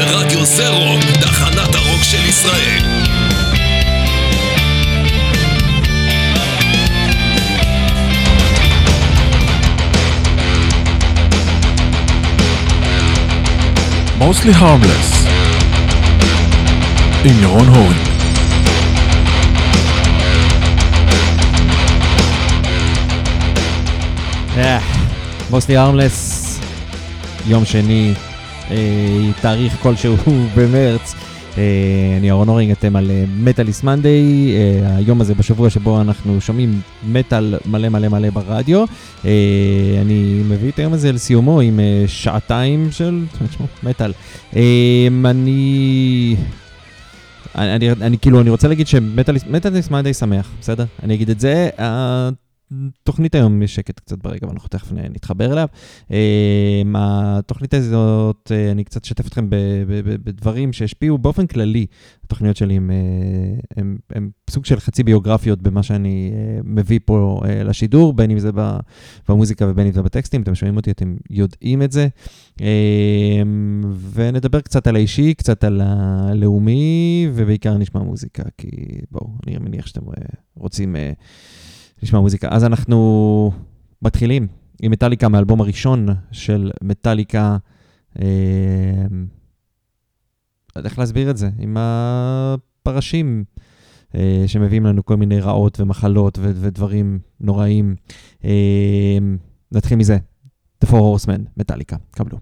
ברדיו זה רוק, תחנת הרוק של ישראל. Mostly Harmless עם ירון הורי מוסלי ארמלס, יום שני, אה, תאריך כלשהו במרץ. אה, אני אהרון אורינג, אתם על מטאליס מנדיי, אה, היום הזה בשבוע שבו אנחנו שומעים מטאל מלא מלא מלא ברדיו. אה, אני מביא את היום הזה לסיומו עם אה, שעתיים של מטאל. אה, אני... אני, אני, אני כאילו, אני רוצה להגיד שמטאליס מנדיי שמח, בסדר? אני אגיד את זה. התוכנית היום יש שקט קצת ברגע, ואנחנו תכף נתחבר אליו. התוכנית הזאת, אה, אני קצת אשתף אתכם בדברים שהשפיעו באופן כללי. התוכניות שלי הן סוג של חצי ביוגרפיות במה שאני אה, מביא פה אה, לשידור, בין אם זה במוזיקה ובין אם זה בטקסטים. אתם שומעים אותי, אתם יודעים את זה. ונדבר קצת על האישי, קצת על הלאומי, ובעיקר נשמע מוזיקה, כי בואו, אני מניח שאתם רוצים... נשמע מוזיקה. אז אנחנו מתחילים עם מטאליקה מהאלבום הראשון של מטאליקה. אה, איך להסביר את זה? עם הפרשים אה, שמביאים לנו כל מיני רעות ומחלות ו- ודברים נוראים. אה, נתחיל מזה. The Four Horsemen, מטאליקה. קבלו.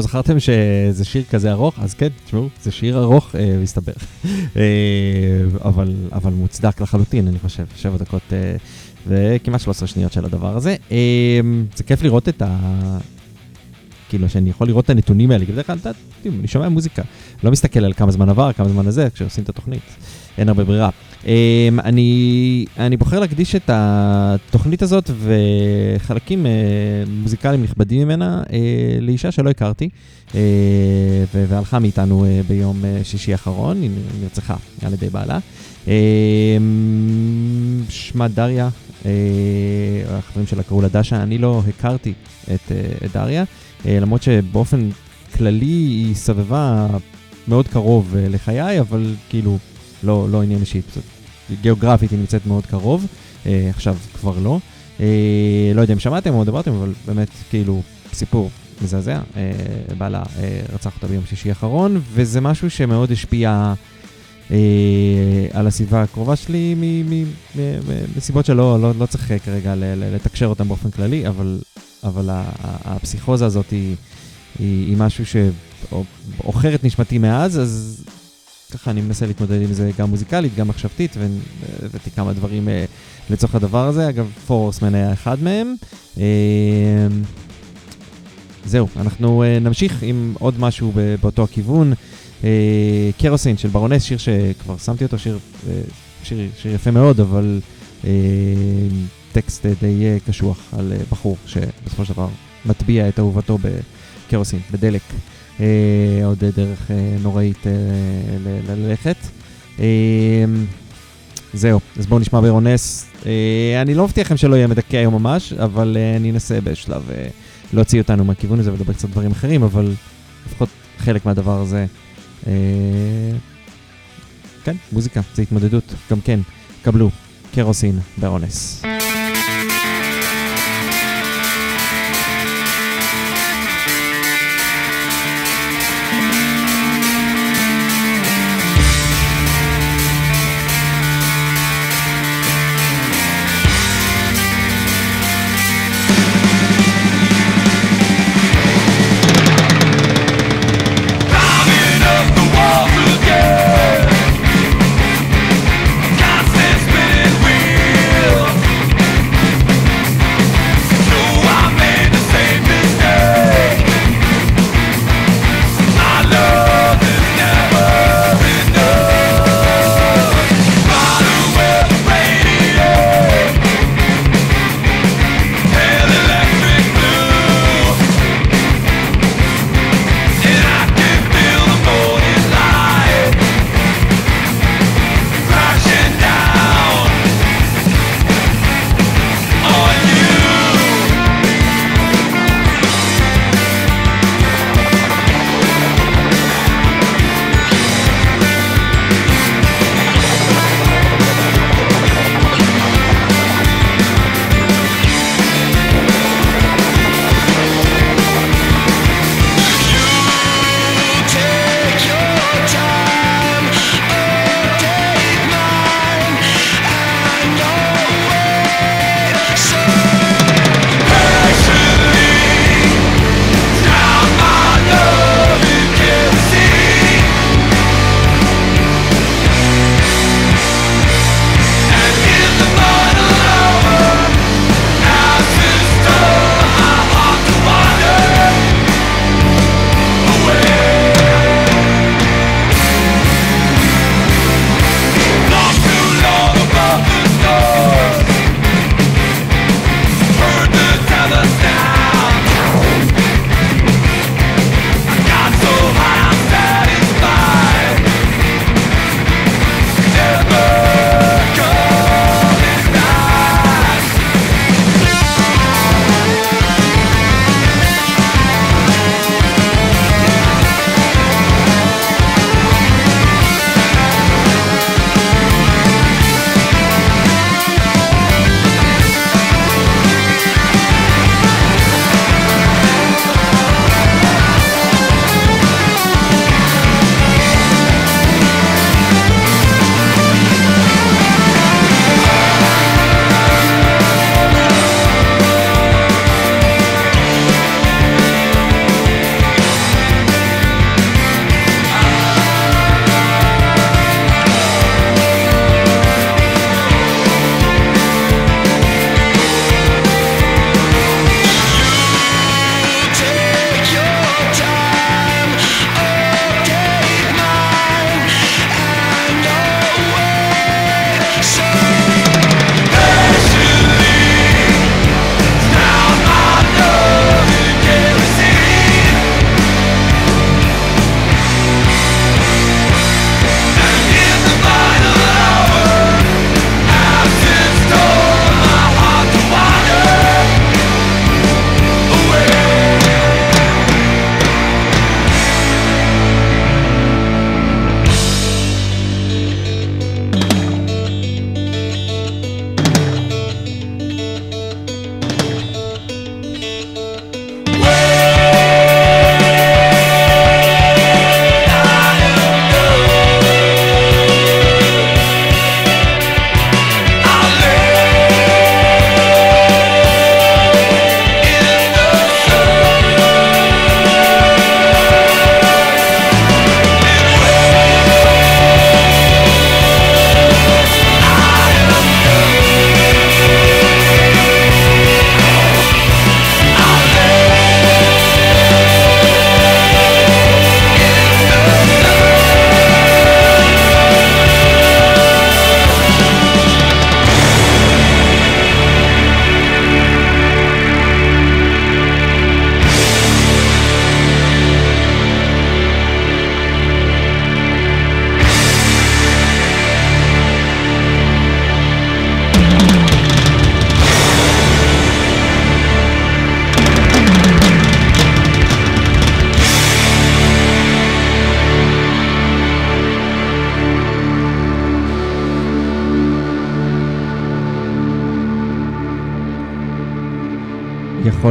שלא זכרתם שזה שיר כזה ארוך, אז כן, תשמעו, זה שיר ארוך, אה, מסתבר. אה, אבל, אבל מוצדק לחלוטין, אני חושב, שבע דקות אה, וכמעט 13 שניות של הדבר הזה. אה, זה כיף לראות את ה... כאילו, שאני יכול לראות את הנתונים האלה, כי בדרך כלל, אתה יודעים, אני שומע מוזיקה, לא מסתכל על כמה זמן עבר, כמה זמן הזה, כשעושים את התוכנית. אין הרבה ברירה. Um, אני, אני בוחר להקדיש את התוכנית הזאת וחלקים uh, מוזיקליים נכבדים ממנה uh, לאישה שלא הכרתי, ו- והלכה מאיתנו ביום שישי האחרון, היא נרצחה על ידי בעלה. Uh, שמה דריה, החברים שלה קראו לה דשה, אני לא הכרתי את, את דריה, למרות שבאופן כללי היא סבבה מאוד קרוב לחיי, אבל כאילו... לא, לא עניין אישי, פשוט גיאוגרפית היא נמצאת מאוד קרוב, אה, עכשיו כבר לא. אה, לא יודע אם שמעתם או דיברתם, אבל באמת, כאילו, סיפור מזעזע. אה, בעלה אה, רצח אותה ביום שישי האחרון, וזה משהו שמאוד השפיע אה, על הסביבה הקרובה שלי מסיבות שלא לא, לא צריך כרגע לתקשר אותם באופן כללי, אבל, אבל הפסיכוזה הזאת היא, היא, היא משהו שעוכר את נשמתי מאז, אז ככה אני מנסה להתמודד עם זה גם מוזיקלית, גם מחשבתית, והבאתי כמה דברים uh, לצורך הדבר הזה. אגב, פורסמן היה אחד מהם. Uh, זהו, אנחנו uh, נמשיך עם עוד משהו באותו הכיוון. קרוסין של ברונס, שיר שכבר שמתי אותו, שיר, שיר, שיר יפה מאוד, אבל טקסט די קשוח על בחור שבסופו של דבר מטביע את אהובתו בקרוסין, בדלק. אה, עוד דרך אה, נוראית אה, ללכת. זהו, אז בואו נשמע ברונס. אני לא מבטיח לכם שלא יהיה מדכא היום ממש, אבל אני אנסה בשלב להוציא אותנו מהכיוון הזה ולדבר קצת דברים אחרים, אבל לפחות חלק מהדבר הזה. כן, מוזיקה, זה התמודדות, גם כן, קבלו, קרוסין באונס.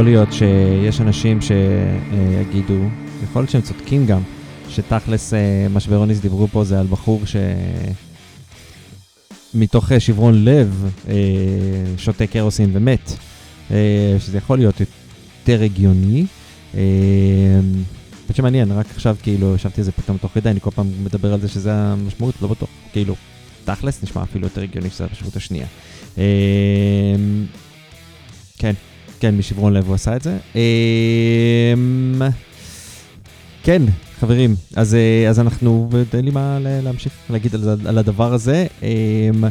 יכול להיות שיש אנשים שיגידו, יכול להיות שהם צודקים גם, שתכלס אה, מה שוורוניס דיברו פה זה על בחור ש... מתוך אה, שברון לב אה, שותה קרוסין ומת, שזה יכול להיות יותר הגיוני. האמת שמעניין, רק עכשיו כאילו ישבתי על זה פתאום תוך כדי, אני כל פעם מדבר על זה שזה המשמעות, לא בטוח, כאילו, תכלס נשמע אפילו יותר הגיוני שזה המשמעות השנייה. כן, כן, משברון לב הוא עשה את זה. אה, כן, חברים, אז, אה, אז אנחנו, אין לי מה להמשיך להגיד על, על הדבר הזה. אמ,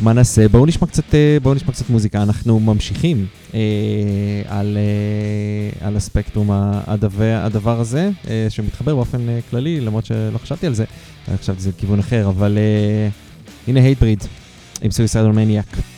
מה נעשה? בואו נשמע קצת, אה, בואו נשמע קצת מוזיקה. אנחנו ממשיכים אה, על, אה, על הספקטרום הדבר, הדבר הזה, אה, שמתחבר באופן אה, כללי, למרות שלא חשבתי על זה, חשבתי זה כיוון אחר, אבל אה, הנה הייטבריד עם סויסיידל מניאק.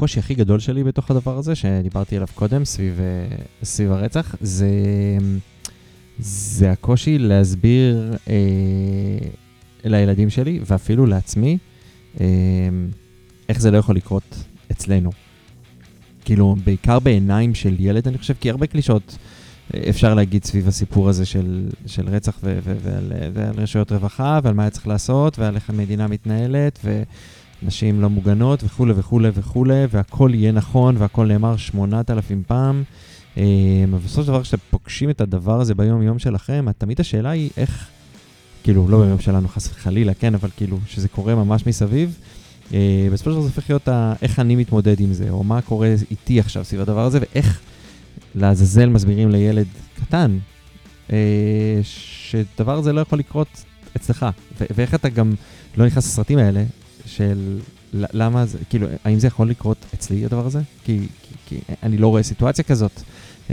חושב שהקושי הכי גדול שלי בתוך הדבר הזה, שדיברתי עליו קודם, סביב, אה, סביב הרצח, זה, זה הקושי להסביר אה, לילדים שלי, ואפילו לעצמי, אה, איך זה לא יכול לקרות אצלנו. כאילו, בעיקר בעיניים של ילד, אני חושב, כי הרבה קלישות אה, אפשר להגיד סביב הסיפור הזה של, של רצח ו- ו- ועל, ועל רשויות רווחה, ועל מה היה צריך לעשות, ועל איך המדינה מתנהלת, ונשים לא מוגנות, וכולי וכולי וכולי, והכל יהיה נכון, והכל נאמר 8,000 פעם. אה, אבל בסופו של דבר, כשאתם פוגשים את הדבר הזה ביום-יום שלכם, תמיד השאלה היא איך, כאילו, לא ביום שלנו חס וחלילה, כן, אבל כאילו, שזה קורה ממש מסביב. Uh, בסופו של דבר זה הופך להיות איך אני מתמודד עם זה, או מה קורה איתי עכשיו סביב הדבר הזה, ואיך לעזאזל מסבירים לילד קטן, uh, שדבר הזה לא יכול לקרות אצלך, ואיך אתה גם לא נכנס לסרטים האלה, של למה זה, כאילו, האם זה יכול לקרות אצלי הדבר הזה? כי, כי, כי אני לא רואה סיטואציה כזאת. Uh,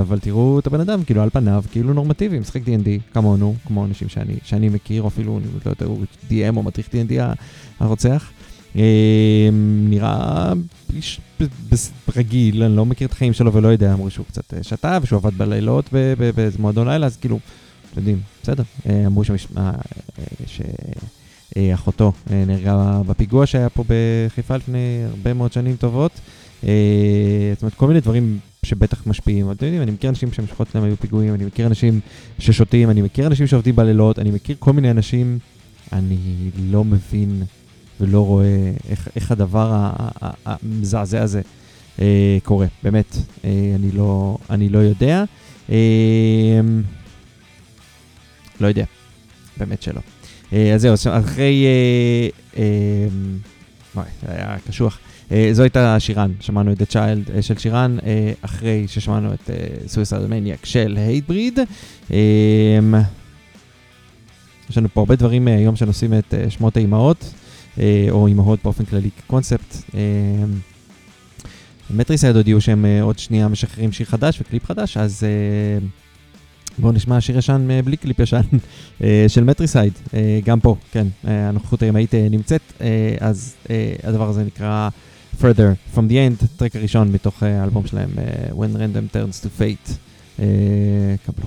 אבל תראו את הבן אדם, כאילו על פניו, כאילו נורמטיבי, משחק D&D, כמונו, כמו אנשים שאני, שאני מכיר, או אפילו, אני לא יודע, הוא DM או מדריך D&D הרוצח. אה, נראה איש רגיל, אני לא מכיר את החיים שלו ולא יודע, אמרו שהוא קצת אה, שתה ושהוא עבד בלילות באיזה מועדון לילה, אז כאילו, אתם יודעים, בסדר. אה, אמרו שם שאחותו נהרגה בפיגוע שהיה פה בחיפה לפני הרבה מאוד שנים טובות. אה, זאת אומרת, כל מיני דברים שבטח משפיעים. אתם יודעים, אני מכיר אנשים שהמשפחות שלהם היו פיגועים, אני מכיר אנשים ששותים, אני מכיר אנשים שעובדים בלילות, אני מכיר כל מיני אנשים, אני לא מבין ולא רואה איך, איך הדבר המזעזע הזה אה, קורה. באמת, אה, אני, לא, אני לא יודע. אה, לא יודע, באמת שלא. אה, אז זהו, אחרי... אה, אה, וואי, זה היה קשוח. זו הייתה שירן, שמענו את The Child של שירן, אחרי ששמענו את Suicide Maniac של הייטבריד. יש לנו פה הרבה דברים היום שנושאים את שמות האימהות, או אימהות באופן כללי כקונספט. Matricide הודיעו שהם עוד שנייה משחררים שיר חדש וקליפ חדש, אז בואו נשמע שיר ישן אה, בלי קליפ ישן אה, של Matricide, אה, גם פה, כן, הנוכחות האמהית אה, נמצאת, אז הדבר הזה נקרא Further From The End, טרק הראשון מתוך האלבום שלהם, When Random Turns to Fate. קבלו.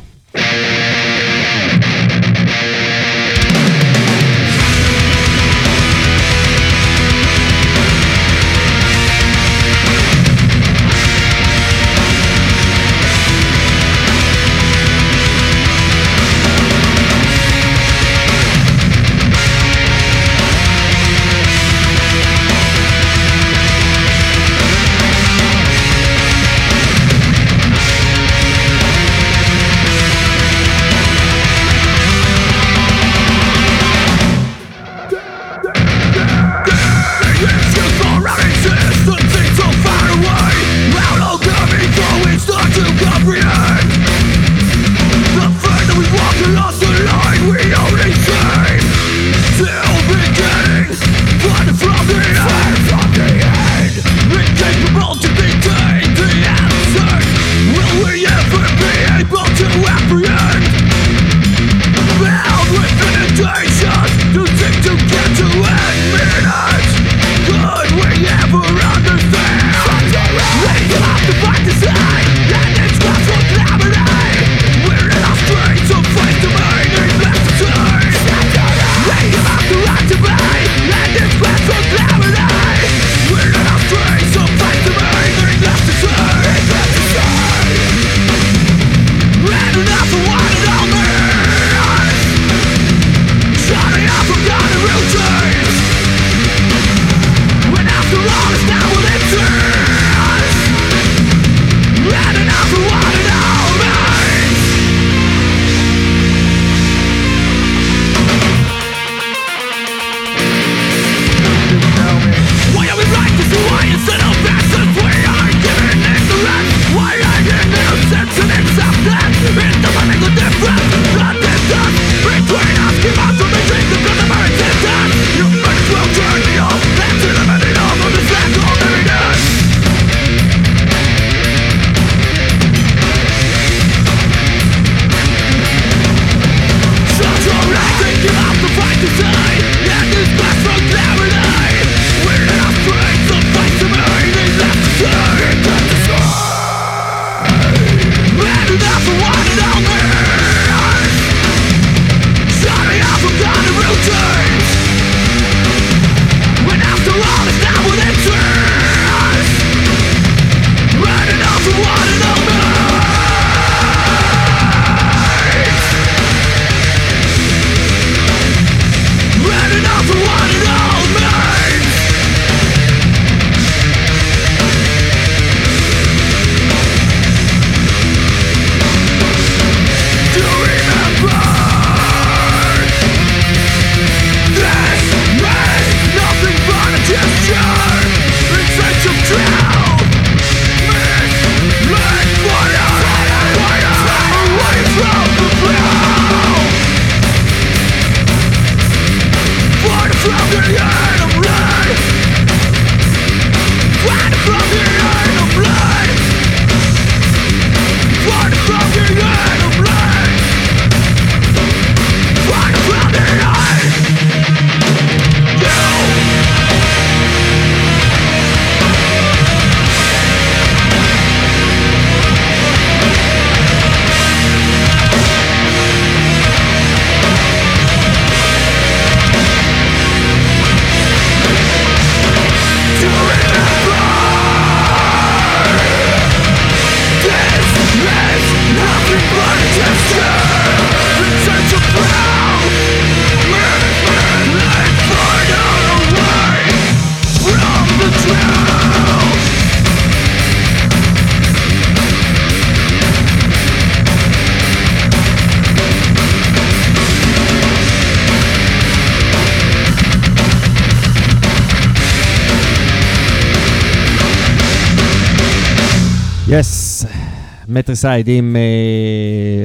מטריסייד עם...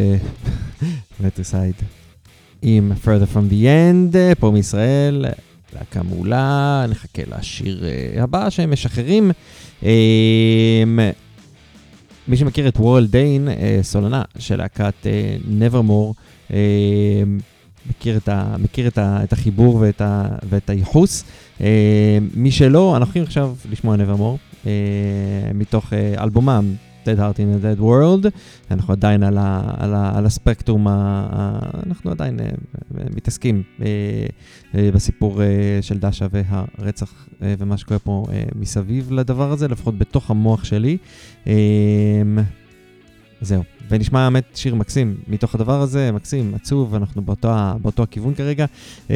מטריסייד עם Further From The End, אה, פה מישראל, להקה מעולה, נחכה לשיר אה, הבא שהם משחררים. אה, מי שמכיר את וורל דיין, סולנה של להקת Nevermore, מכיר, את, ה, מכיר את, ה, את החיבור ואת, ה, ואת הייחוס. מי שלא, אנחנו הולכים עכשיו לשמוע Nevermore, מתוך אלבומם Dead Heart in a Dead World, אנחנו עדיין על, ה, על, ה, על הספקטרום, ה, אנחנו עדיין uh, מתעסקים uh, uh, בסיפור uh, של דשה והרצח uh, ומה שקורה פה uh, מסביב לדבר הזה, לפחות בתוך המוח שלי. Uh, זהו, ונשמע האמת שיר מקסים מתוך הדבר הזה, מקסים, עצוב, אנחנו באותו, באותו הכיוון כרגע. Uh,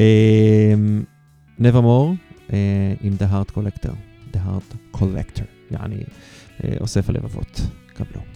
Nevermore עם The Heart Collector, The Heart Collector, יעני... Eh, och se ifall Cefalev har fått Gablo.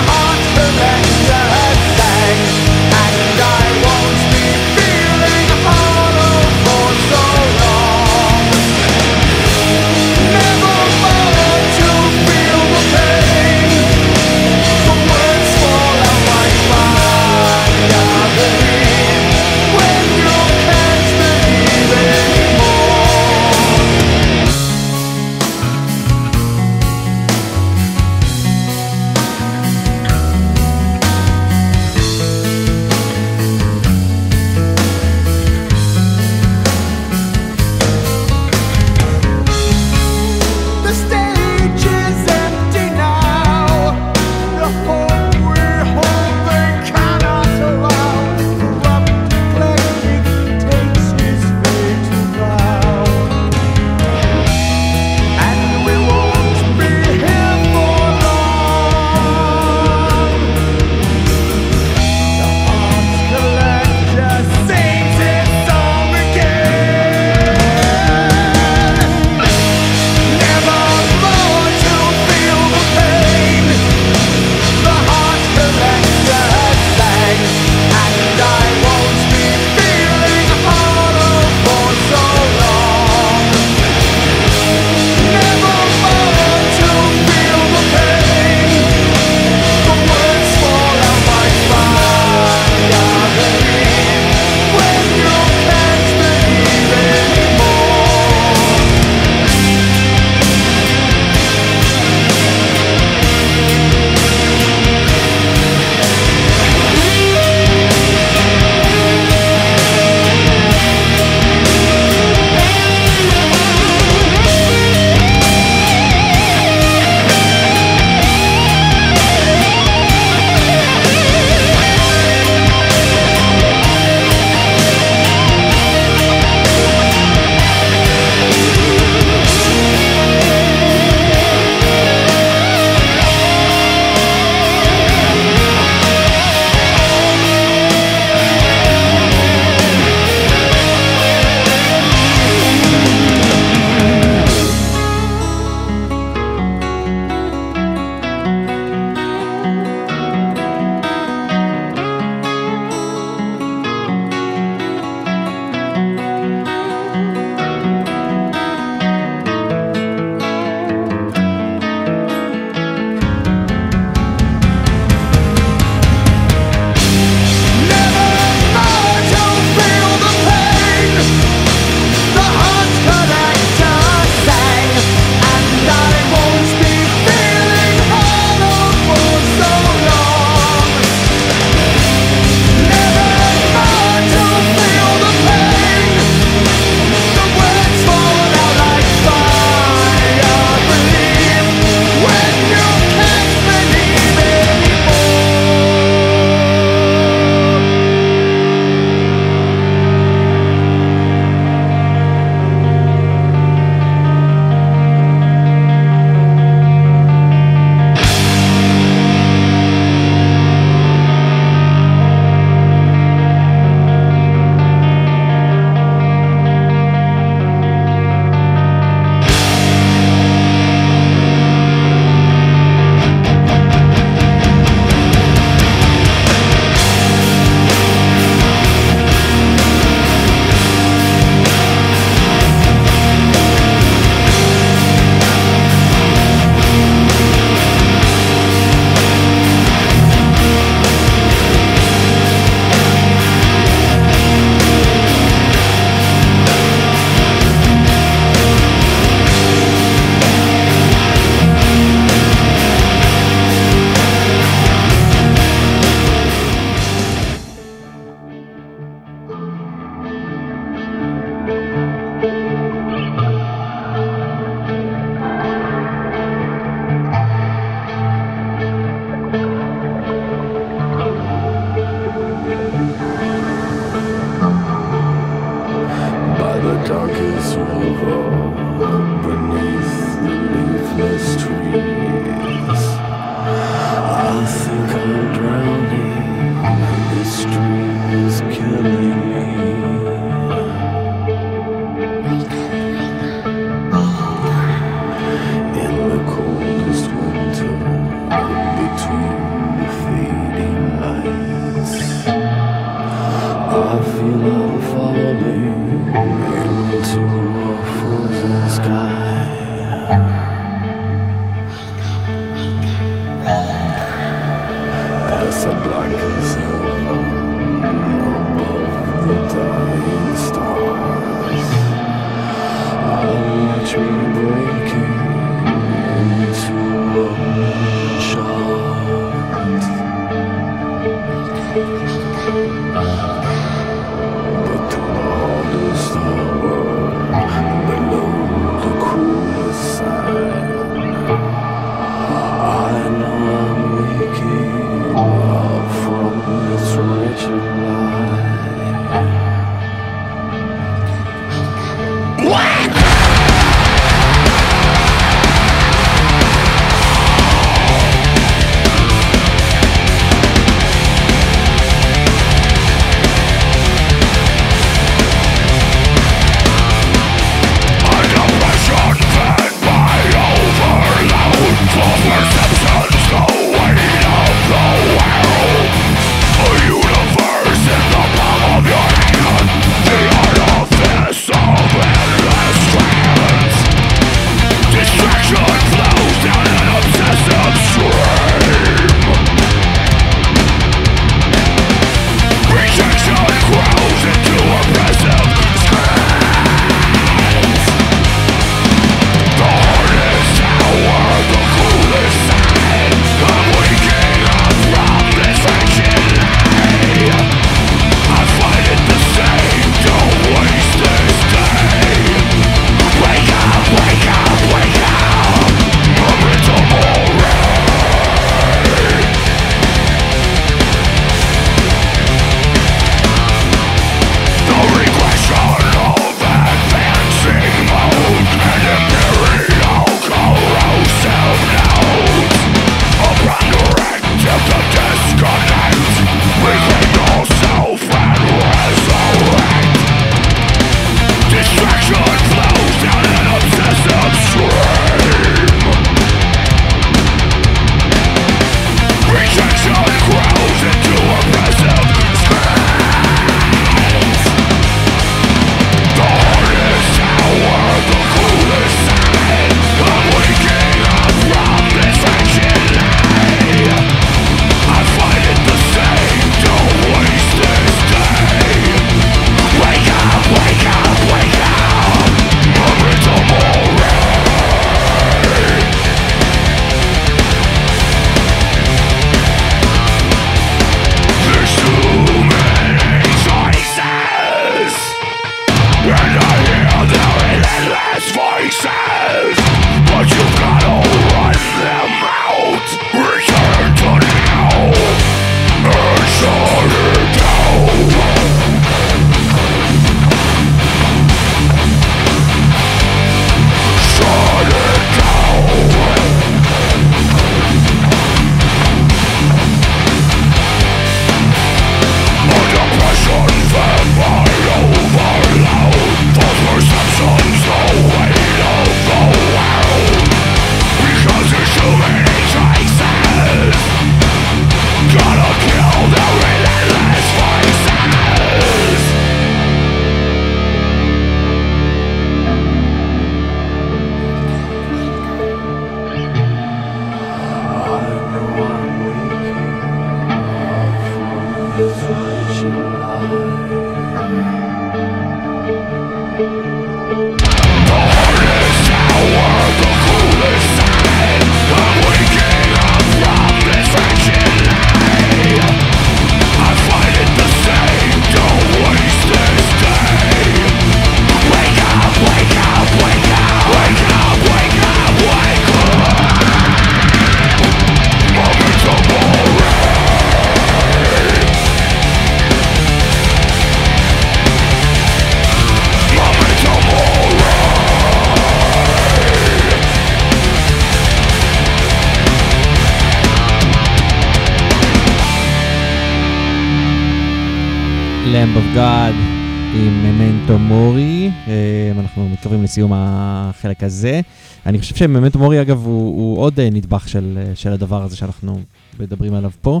לסיום החלק הזה. אני חושב שממנטו מורי, אגב, הוא, הוא עוד אה, נדבך של, אה, של הדבר הזה שאנחנו מדברים עליו פה.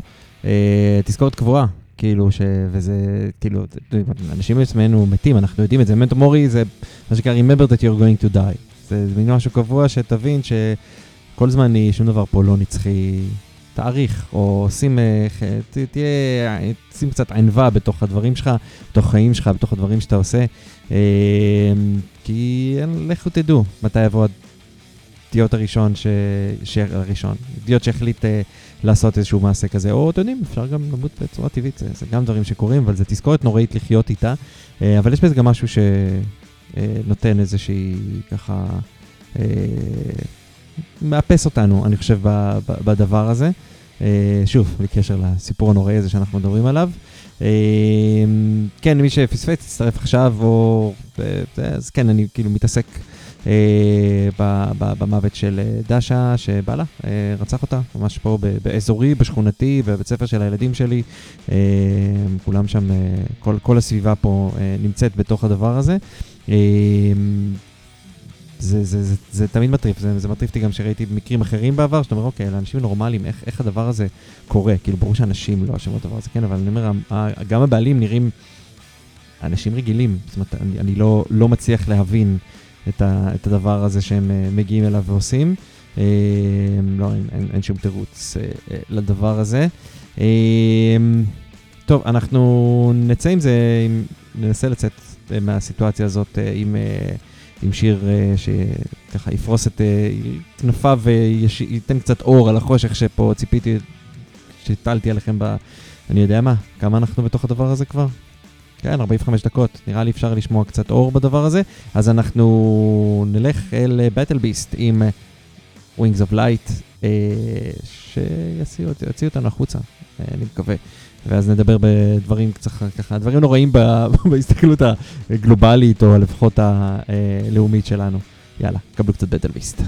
תזכורת קבועה, כאילו, ש... וזה, כאילו, אנשים עצמנו מתים, אנחנו יודעים את זה. ממנטו מורי זה מה שנקרא Remember that you're going to die. זה מין משהו קבוע שתבין שכל זמן שום דבר פה לא נצחי תעריך, או שים, אה, תהיה, שים קצת ענווה בתוך הדברים שלך, בתוך החיים שלך, בתוך הדברים שאתה עושה, אה, כי לכו תדעו מתי יבוא הדיוט הראשון, ש... ש... הראשון, דיוט שהחליט אה, לעשות איזשהו מעשה כזה, או אתם יודעים, אפשר גם למות בצורה טבעית, זה, זה גם דברים שקורים, אבל זה תזכורת נוראית לחיות איתה, אבל יש בזה גם משהו שנותן איזושהי ככה... מאפס אותנו, אני חושב, בדבר הזה. אה, שוב, בלי קשר לסיפור הנוראי הזה שאנחנו מדברים עליו. אה, כן, מי שפספס, תצטרף עכשיו, או... אז כן, אני כאילו מתעסק אה, במוות של דשה, שבעלה רצח אותה, ממש פה באזורי, בשכונתי, בבית ספר של הילדים שלי. כולם שם, כל, כל הסביבה פה נמצאת בתוך הדבר הזה. זה, זה, זה, זה תמיד מטריף, זה, זה מטריף אותי גם שראיתי מקרים אחרים בעבר, שאתה אומר, אוקיי, לאנשים נורמליים, איך, איך הדבר הזה קורה? כאילו, ברור שאנשים לא אשמים בדבר הזה, כן, אבל אני אומר, גם הבעלים נראים אנשים רגילים, זאת אומרת, אני, אני לא, לא מצליח להבין את, ה, את הדבר הזה שהם אה, מגיעים אליו ועושים. אה, לא, אין, אין, אין שום תירוץ אה, אה, לדבר הזה. אה, טוב, אנחנו נצא עם זה, ננסה לצאת אה, מהסיטואציה הזאת עם... אה, עם שיר uh, שככה יפרוס את uh, כנפיו וייתן קצת אור על החושך שפה ציפיתי, שהטלתי עליכם ב... אני יודע מה, כמה אנחנו בתוך הדבר הזה כבר? כן, 45 דקות, נראה לי אפשר לשמוע קצת אור בדבר הזה, אז אנחנו נלך אל באטל ביסט עם Wings of Light, uh, שיוציא אותנו החוצה, uh, אני מקווה. ואז נדבר בדברים קצת ככה, דברים נוראים בהסתכלות הגלובלית, או לפחות הלאומית שלנו. יאללה, קבלו קצת בטלוויסט.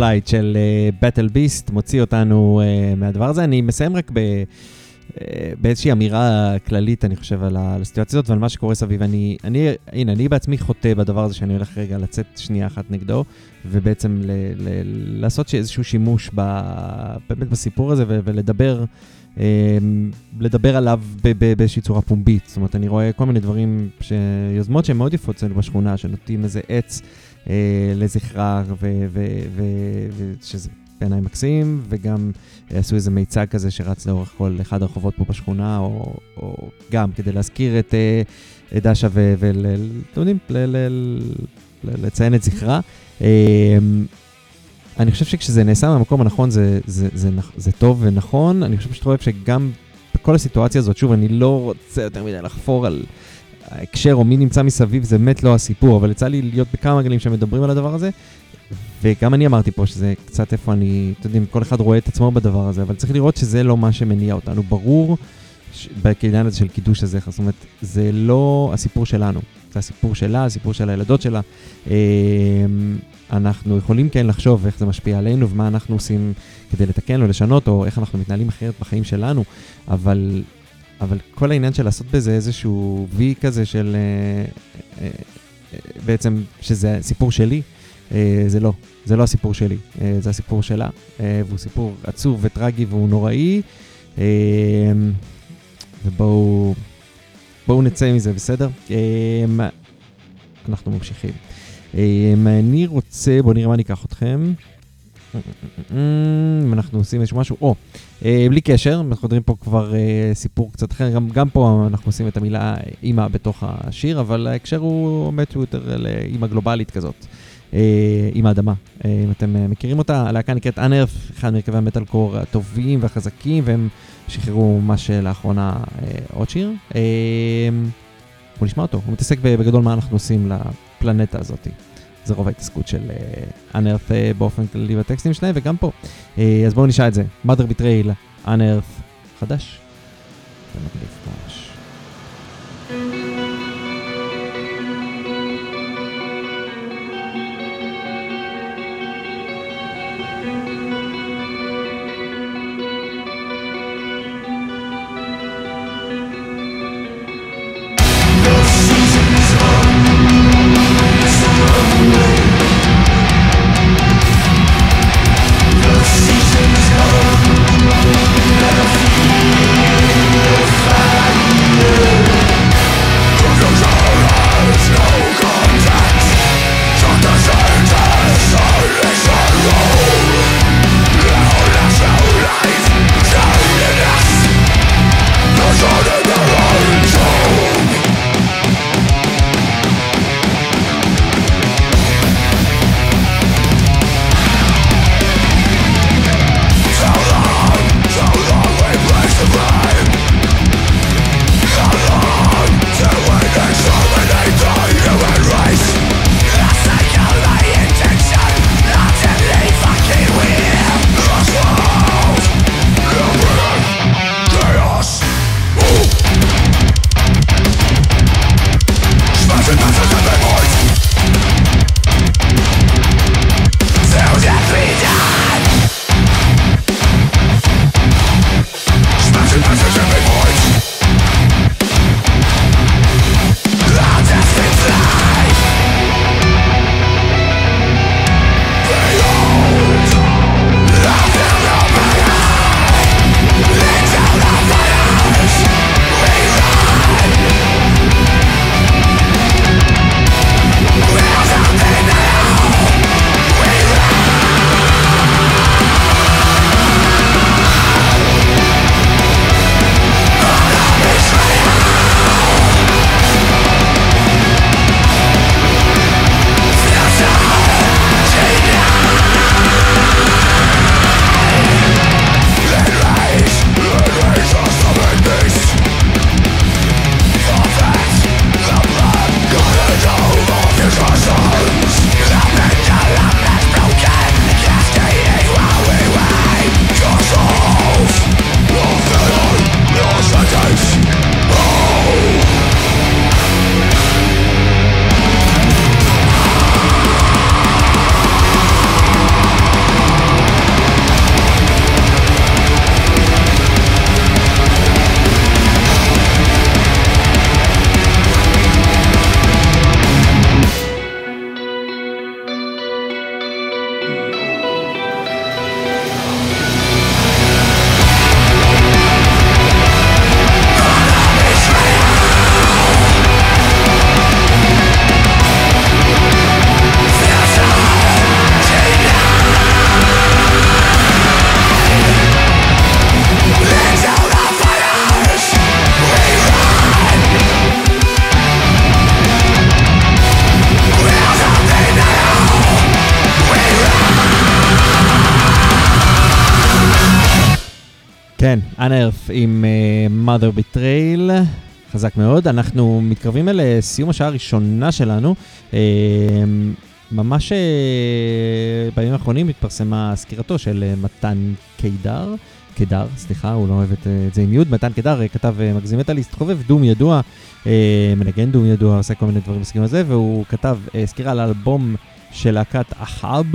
Light של Battle Beast מוציא אותנו uh, מהדבר הזה. אני מסיים רק ב... אה, באיזושהי אמירה כללית, אני חושב, על הסיטואציה הזאת ועל מה שקורה סביב. אני, אני, הנה, אני בעצמי חוטא בדבר הזה שאני הולך רגע לצאת שנייה אחת נגדו, ובעצם ל, ל, לעשות איזשהו שימוש ב, באמת בסיפור הזה ו, ולדבר אה, לדבר עליו באיזושהי צורה פומבית. זאת אומרת, אני רואה כל מיני דברים, ש... יוזמות שהן מאוד יפות אצלנו בשכונה, שנוטים איזה עץ לזכרה, ושזה בעיניי מקסים, וגם עשו איזה מיצג כזה שרץ לאורך כל אחד הרחובות פה בשכונה, או, או גם כדי להזכיר את, אה, דשה ואתם לציין את זכרה. אה, אני חושב שכשזה נעשה מהמקום הנכון זה, זה, זה, זה, זה טוב ונכון, אני חושב שאתה רואה שגם בכל הסיטואציה הזאת, שוב, אני לא רוצה יותר מדי לחפור על ההקשר או מי נמצא מסביב, זה באמת לא הסיפור, אבל יצא לי להיות בכמה גלים שמדברים על הדבר הזה, וגם אני אמרתי פה שזה קצת איפה אני, אתם יודעים, כל אחד רואה את עצמו בדבר הזה, אבל צריך לראות שזה לא מה שמניע אותנו. ברור, בעניין הזה של קידוש הזכר, זאת אומרת, זה לא הסיפור שלנו, זה הסיפור שלה, הסיפור של הילדות שלה. אמ, אנחנו יכולים כן לחשוב איך זה משפיע עלינו ומה אנחנו עושים כדי לתקן או לשנות, או איך אנחנו מתנהלים אחרת בחיים שלנו, אבל, אבל כל העניין של לעשות בזה איזשהו וי כזה של... אה, אה, אה, בעצם, שזה סיפור שלי, אה, זה לא, זה לא הסיפור שלי, אה, זה הסיפור שלה, אה, והוא סיפור עצוב וטרגי והוא נוראי, ובואו בואו נצא מזה, בסדר? אנחנו ממשיכים. אני רוצה, בואו נראה מה אני אקח אתכם. אם אנחנו עושים איזשהו משהו, או, בלי קשר, אנחנו יודעים פה כבר סיפור קצת אחר, גם, גם פה אנחנו עושים את המילה אימא בתוך השיר, אבל ההקשר הוא באמת יותר לאימא גלובלית כזאת. אה, עם האדמה. אה, אם אתם אה, מכירים אותה, הלהקה נקראת אנרף, אחד מרכבי המטאל קור הטובים והחזקים, והם שחררו מה שלאחרונה עוד שיר. בואו נשמע אותו, הוא מתעסק בגדול מה אנחנו עושים לפלנטה הזאת. זה רוב ההתעסקות של אנרף באופן כללי בטקסטים שלהם, וגם פה. אז בואו נשאל את זה. mother betrayal, אנרף חדש. זה מגניב ממש. Mother betrayal, חזק מאוד. אנחנו מתקרבים אל אה, סיום השעה הראשונה שלנו. Uh, ממש uh, בימים האחרונים התפרסמה סקירתו של מתן קידר. קידר, סליחה, הוא לא אוהב את, זה עם יוד. מתן קידר כתב מגזים מטאליסט, חובב דום ידוע, מנגן דום ידוע, עושה כל מיני דברים בסגנון הזה, והוא כתב סקירה על האלבום של להקת אחאב,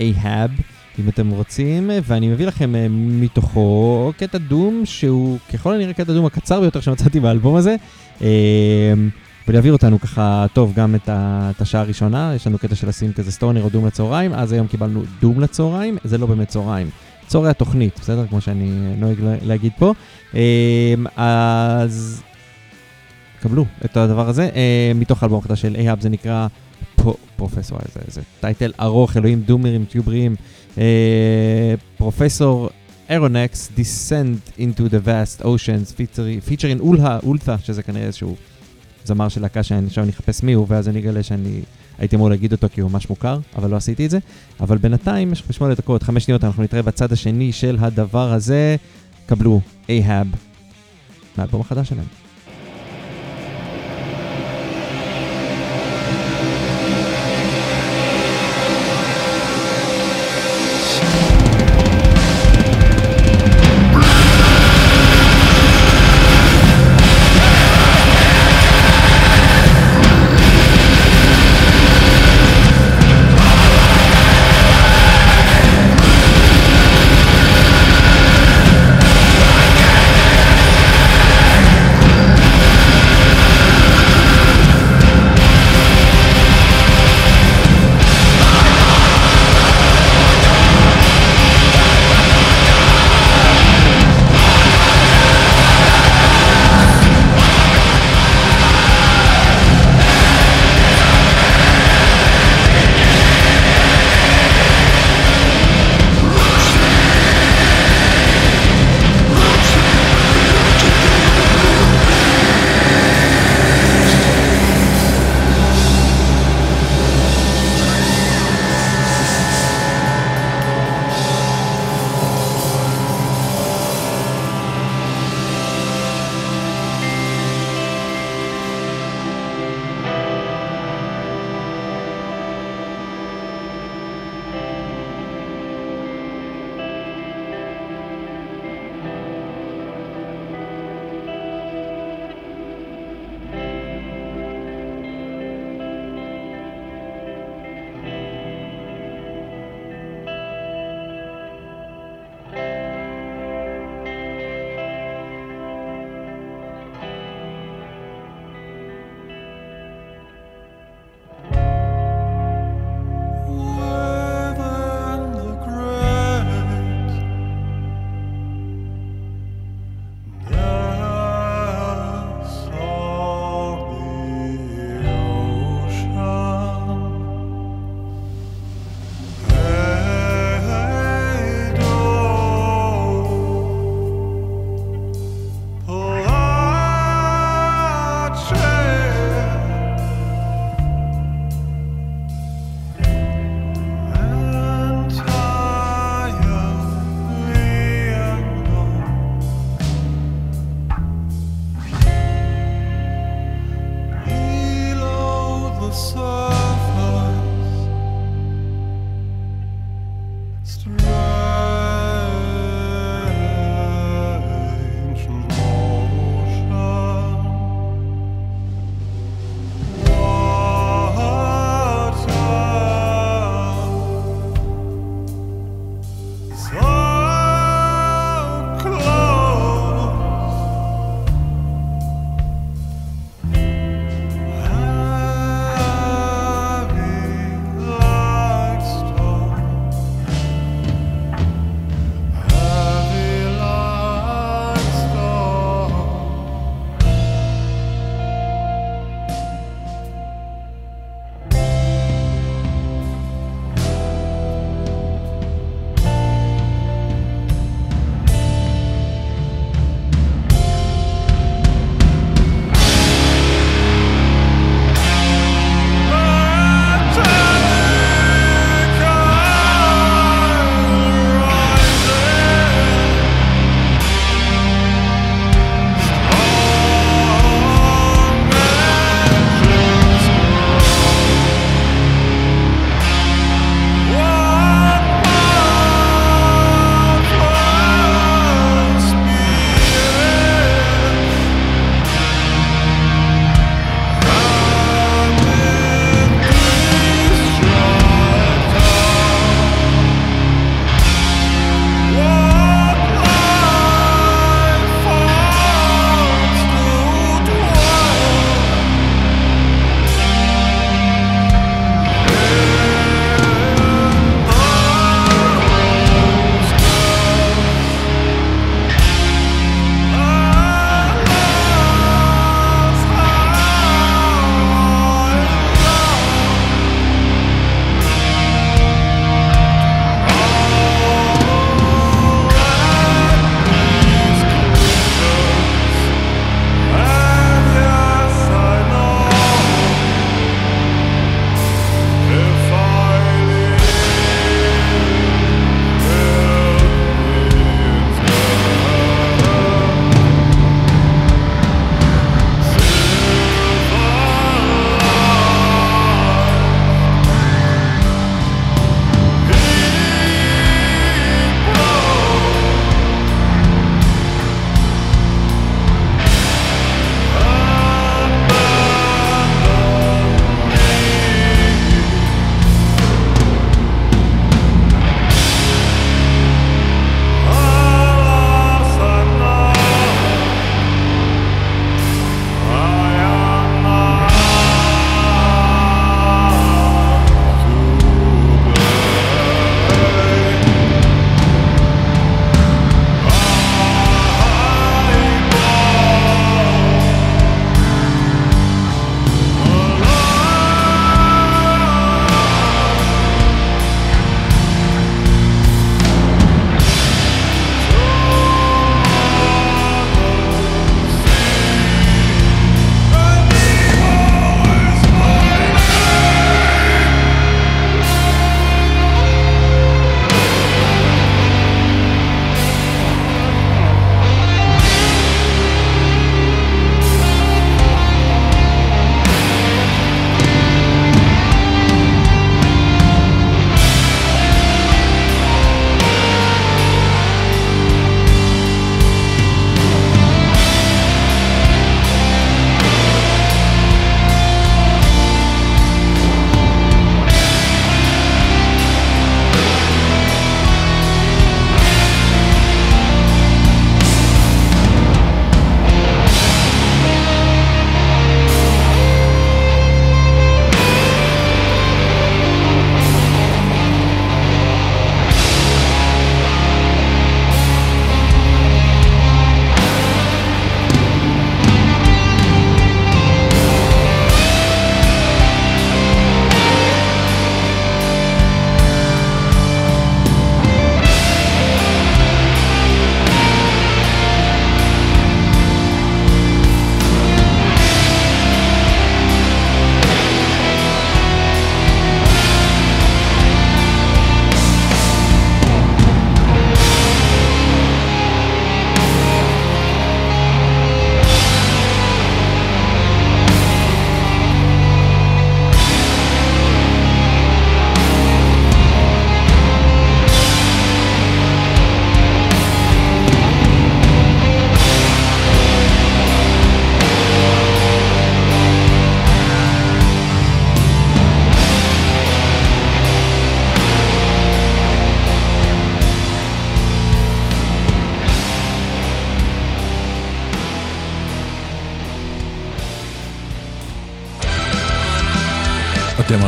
אהאב. אם אתם רוצים, ואני מביא לכם אה, מתוכו קטע דום שהוא ככל הנראה קטע דום הקצר ביותר שמצאתי באלבום הזה. אה, ולהעביר אותנו ככה טוב גם את השעה הראשונה, יש לנו קטע של לשים כזה סטונר או דום לצהריים, אז היום קיבלנו דום לצהריים, זה לא באמת צהריים, צהרי התוכנית, בסדר? כמו שאני נוהג להגיד פה. אה, אז קבלו את הדבר הזה, מתוך האלבום החדש של אייהאב זה נקרא פרופסור, איזה טייטל ארוך, אלוהים דומרים, תהיו בריאים. פרופסור אירונקס, Descend into the Vast Oceans, פיצ'רין אולה, אולתה, שזה כנראה איזשהו זמר של להקה שאני עכשיו אחפש מי הוא, ואז אני אגלה שאני הייתי אמור להגיד אותו כי הוא ממש מוכר, אבל לא עשיתי את זה. אבל בינתיים, יש לך לשמוע לדקות, חמש שניות, אנחנו נתראה בצד השני של הדבר הזה. קבלו אייהאב מהאלבום החדש שלהם.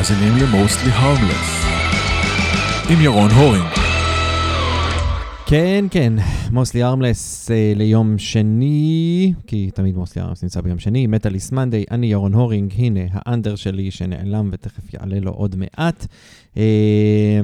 מאזינים ל-Mostly Harmless עם ירון הורינג. כן, כן, מוסלי ארמלס אה, ליום שני, כי תמיד מוסלי ארמלס נמצא ביום שני, מטאליס מנדי, אני ירון הורינג, הנה האנדר שלי שנעלם ותכף יעלה לו עוד מעט. אה,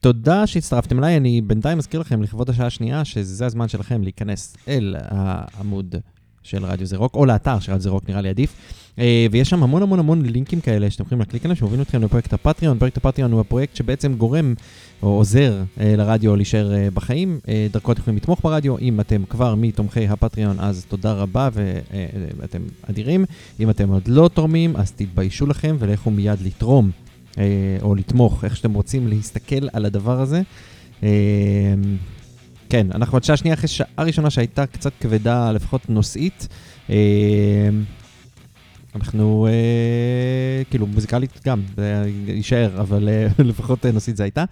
תודה שהצטרפתם אליי, אני בינתיים מזכיר לכם לכבוד השעה השנייה, שזה הזמן שלכם להיכנס אל העמוד של רדיו זה רוק, או לאתר של רדיו זה רוק, נראה לי עדיף. אה, ויש שם המון המון המון לינקים כאלה שאתם יכולים להקליק עליהם, שמובילים אתכם לפרויקט הפטריון. פרויקט הפטריון הוא הפרויקט שבעצם גורם או עוזר אה, לרדיו להישאר אה, בחיים. דרכו אתם יכולים לתמוך ברדיו. אם אתם כבר מתומכי הפטריון, אז תודה רבה ואתם אדירים. אם אתם עוד לא תורמים, אז תתביישו לכם ולכו מיד לתרום. או לתמוך, איך שאתם רוצים להסתכל על הדבר הזה. כן, אנחנו עוד שעה שנייה אחרי שעה ראשונה שהייתה קצת כבדה, לפחות נושאית. אנחנו, אה, כאילו, מוזיקלית גם, זה יישאר, אבל אה, לפחות אה, נושאית זה הייתה.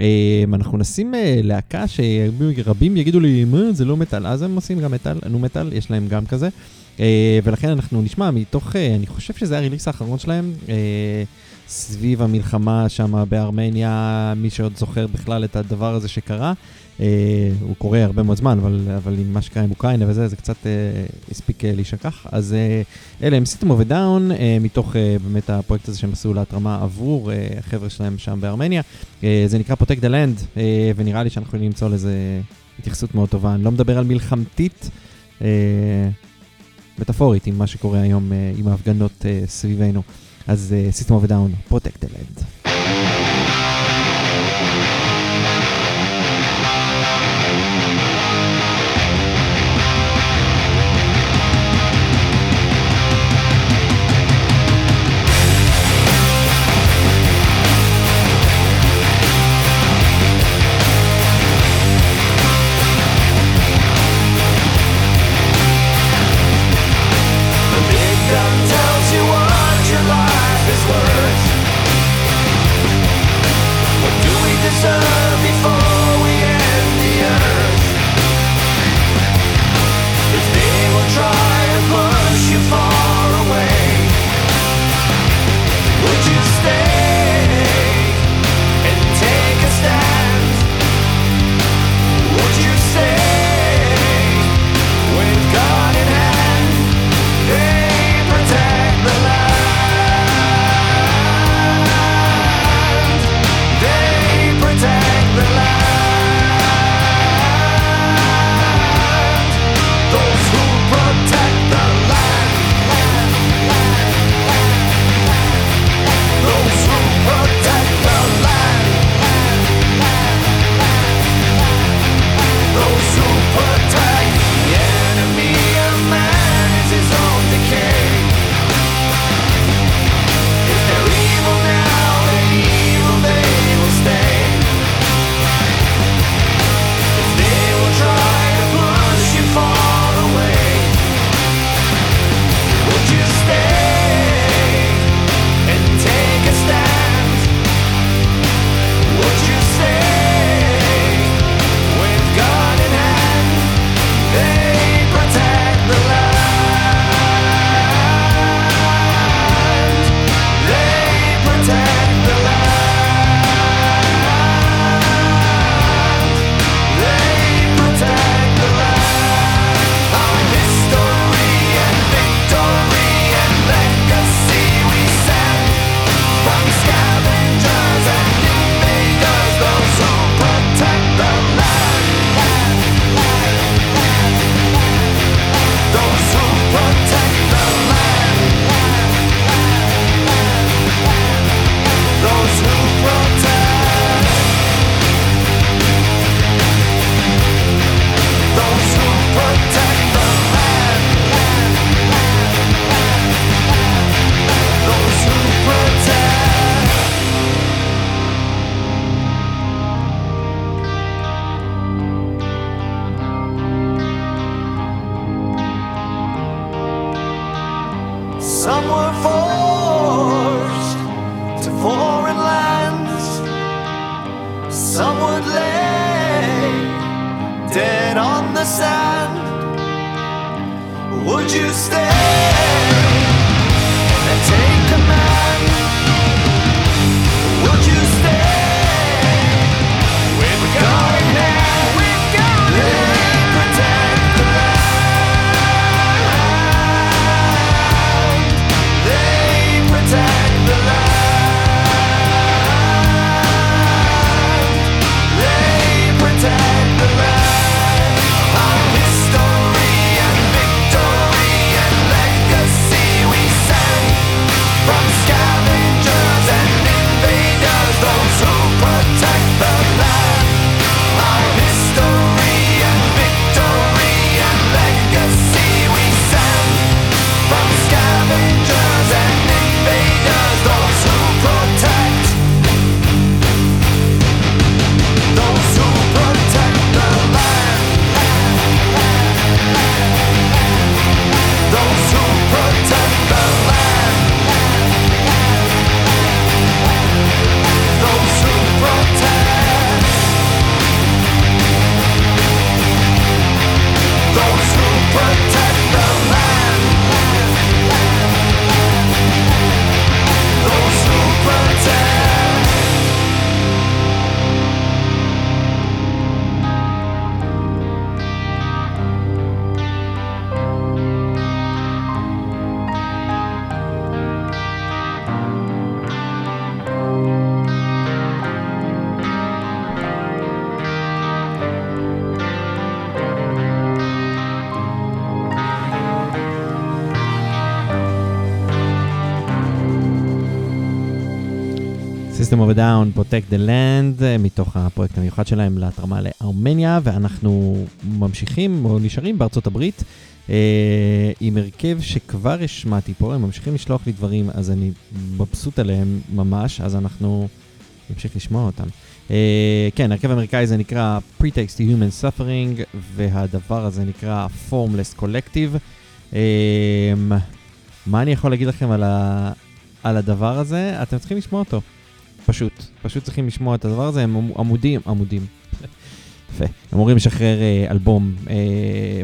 אה, אנחנו נשים אה, להקה שרבים יגידו לי, מה, זה לא מטאל, אז הם עושים גם מטאל, נו מטאל, יש להם גם כזה. אה, ולכן אנחנו נשמע מתוך, אה, אני חושב שזה הריליס האחרון שלהם. אה, סביב המלחמה שם בארמניה, מי שעוד זוכר בכלל את הדבר הזה שקרה. Uh, הוא קורה הרבה מאוד זמן, אבל, אבל עם מה שקרה עם אוקראינה וזה, זה קצת uh, הספיק uh, להישכח. אז אה, אלה הם System of a Down, מתוך אה, באמת הפרויקט הזה שהם עשו להתרמה עבור uh, החבר'ה שלהם שם בארמניה. אה, זה נקרא the Land, אה, ונראה לי שאנחנו יכולים למצוא לזה התייחסות מאוד טובה. אני לא מדבר על מלחמתית, אה, מטאפורית, עם מה שקורה היום אה, עם ההפגנות אה, סביבנו. אז System of a Down, Protect the System of a Down, Protect the Land, אה, מתוך הפרויקט המיוחד שלהם להתרמה לארמניה, ואנחנו ממשיכים, או נשארים בארצות הברית, אה, עם הרכב שכבר השמעתי פה, הם ממשיכים לשלוח לי דברים, אז אני מבסוט עליהם ממש, אז אנחנו נמשיך לשמוע אותם. אה, כן, הרכב האמריקאי זה נקרא Pretext to Human Suffering, והדבר הזה נקרא Formless Collective. אה, מה אני יכול להגיד לכם על, ה... על הדבר הזה? אתם צריכים לשמוע אותו. פשוט, פשוט צריכים לשמוע את הדבר הזה, הם עמודים, עמודים. יפה. הם אמורים לשחרר אה, אלבום, אה,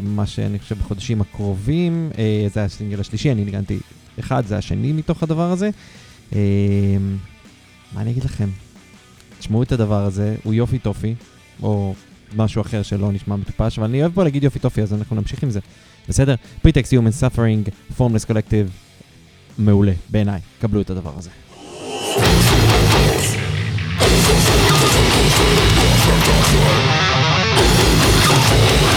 מה שאני חושב בחודשים הקרובים, אה, זה הסינגל השלישי, אני ניגנתי אחד, זה השני מתוך הדבר הזה. אה, מה אני אגיד לכם? תשמעו את הדבר הזה, הוא יופי טופי, או משהו אחר שלא נשמע מטופש, אבל אני אוהב פה להגיד יופי טופי, אז אנחנו נמשיך עם זה. בסדר? Pretext Human Suffering, Formless Collective, מעולה, בעיניי. קבלו את הדבר הזה. Thank you.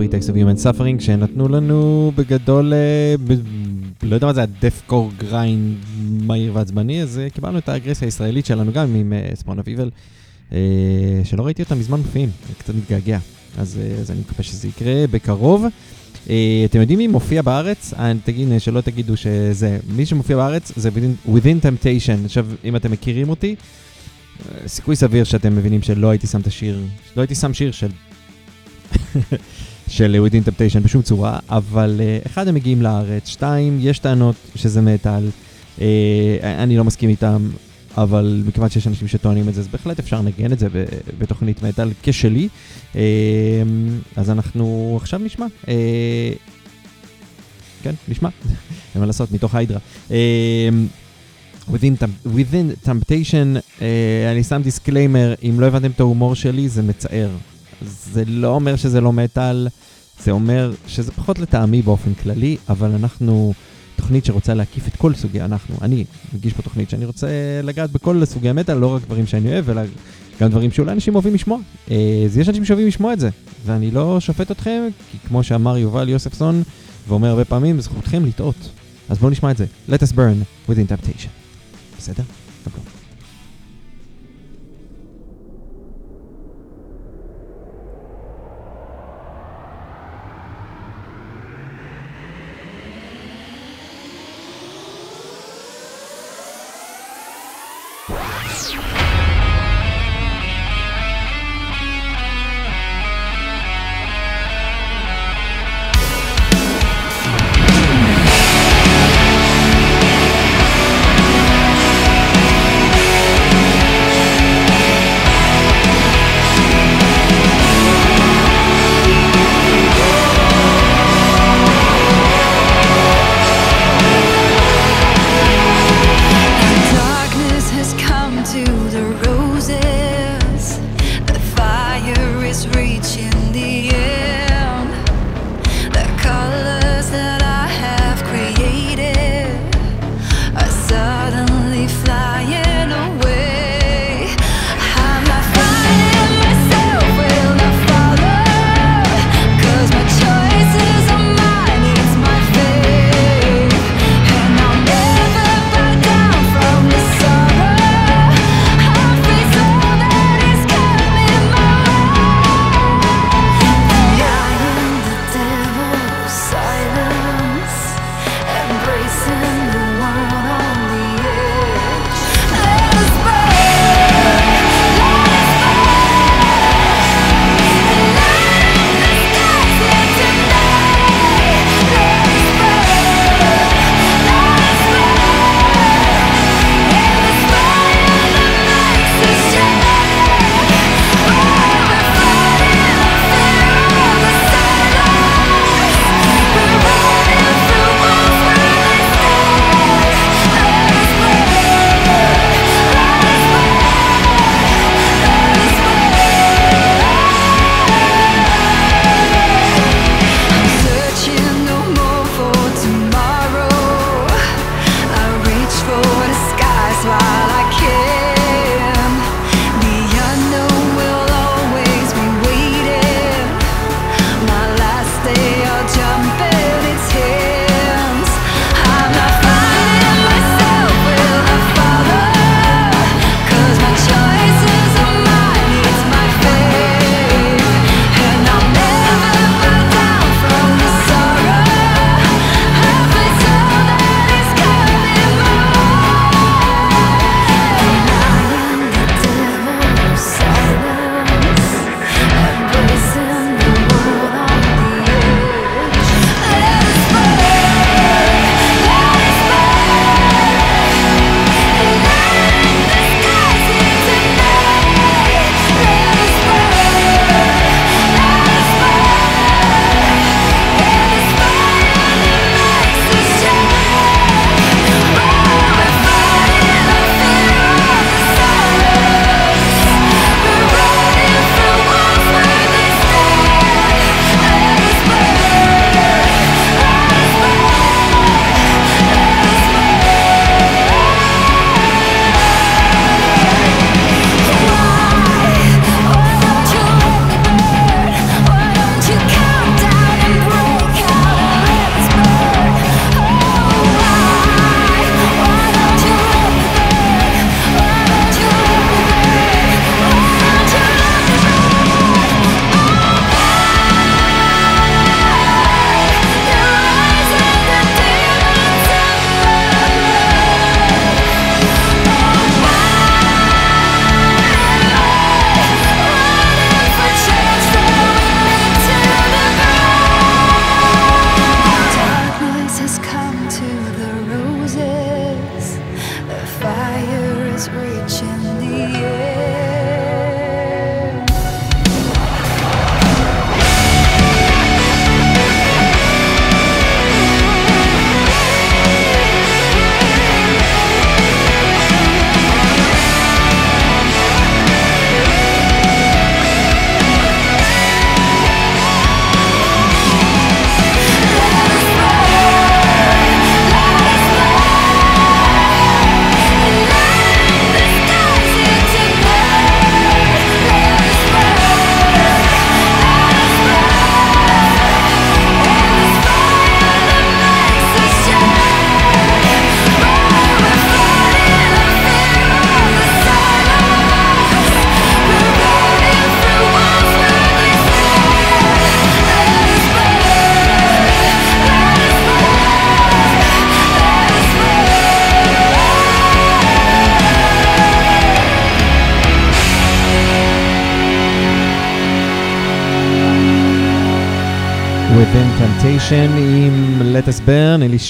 ה-Pretext of Human Suffering, שנתנו לנו בגדול, אה, לא יודע מה זה, הדף-קור גריינד מהיר ועצבני, אז אה, קיבלנו את האגרסיה הישראלית שלנו גם עם of Evil, אה, שלא ראיתי אותם מזמן מופיעים, קצת מתגעגע, אז, אה, אז אני מקווה שזה יקרה בקרוב. אתם יודעים מי מופיע בארץ? תגיד, שלא תגידו שזה, מי שמופיע בארץ זה Within, Within Temptation. עכשיו, אם אתם מכירים אותי, סיכוי סביר שאתם מבינים שלא הייתי שם את השיר, לא הייתי שם שיר של... של Within Temptation בשום צורה, אבל uh, אחד, הם מגיעים לארץ, שתיים, יש טענות שזה מטאל, uh, אני לא מסכים איתם, אבל מכיוון שיש אנשים שטוענים את זה, אז בהחלט אפשר לנגן את זה בתוכנית מטאל כשלי. אז אנחנו עכשיו נשמע. כן, נשמע. אין מה לעשות, מתוך היידרה. Within, within Temptation, uh, אני שם דיסקליימר, אם לא הבנתם את ההומור שלי, זה מצער. זה לא אומר שזה לא מטאל, זה אומר שזה פחות לטעמי באופן כללי, אבל אנחנו תוכנית שרוצה להקיף את כל סוגי, אנחנו, אני מגיש פה תוכנית שאני רוצה לגעת בכל סוגי המטאל, לא רק דברים שאני אוהב, אלא גם דברים שאולי אנשים אוהבים לשמוע. אה, אז יש אנשים שאוהבים לשמוע את זה, ואני לא שופט אתכם, כי כמו שאמר יובל יוספסון, ואומר הרבה פעמים, זכותכם לטעות. אז בואו נשמע את זה. Let Us Burn, Within Temptation. בסדר?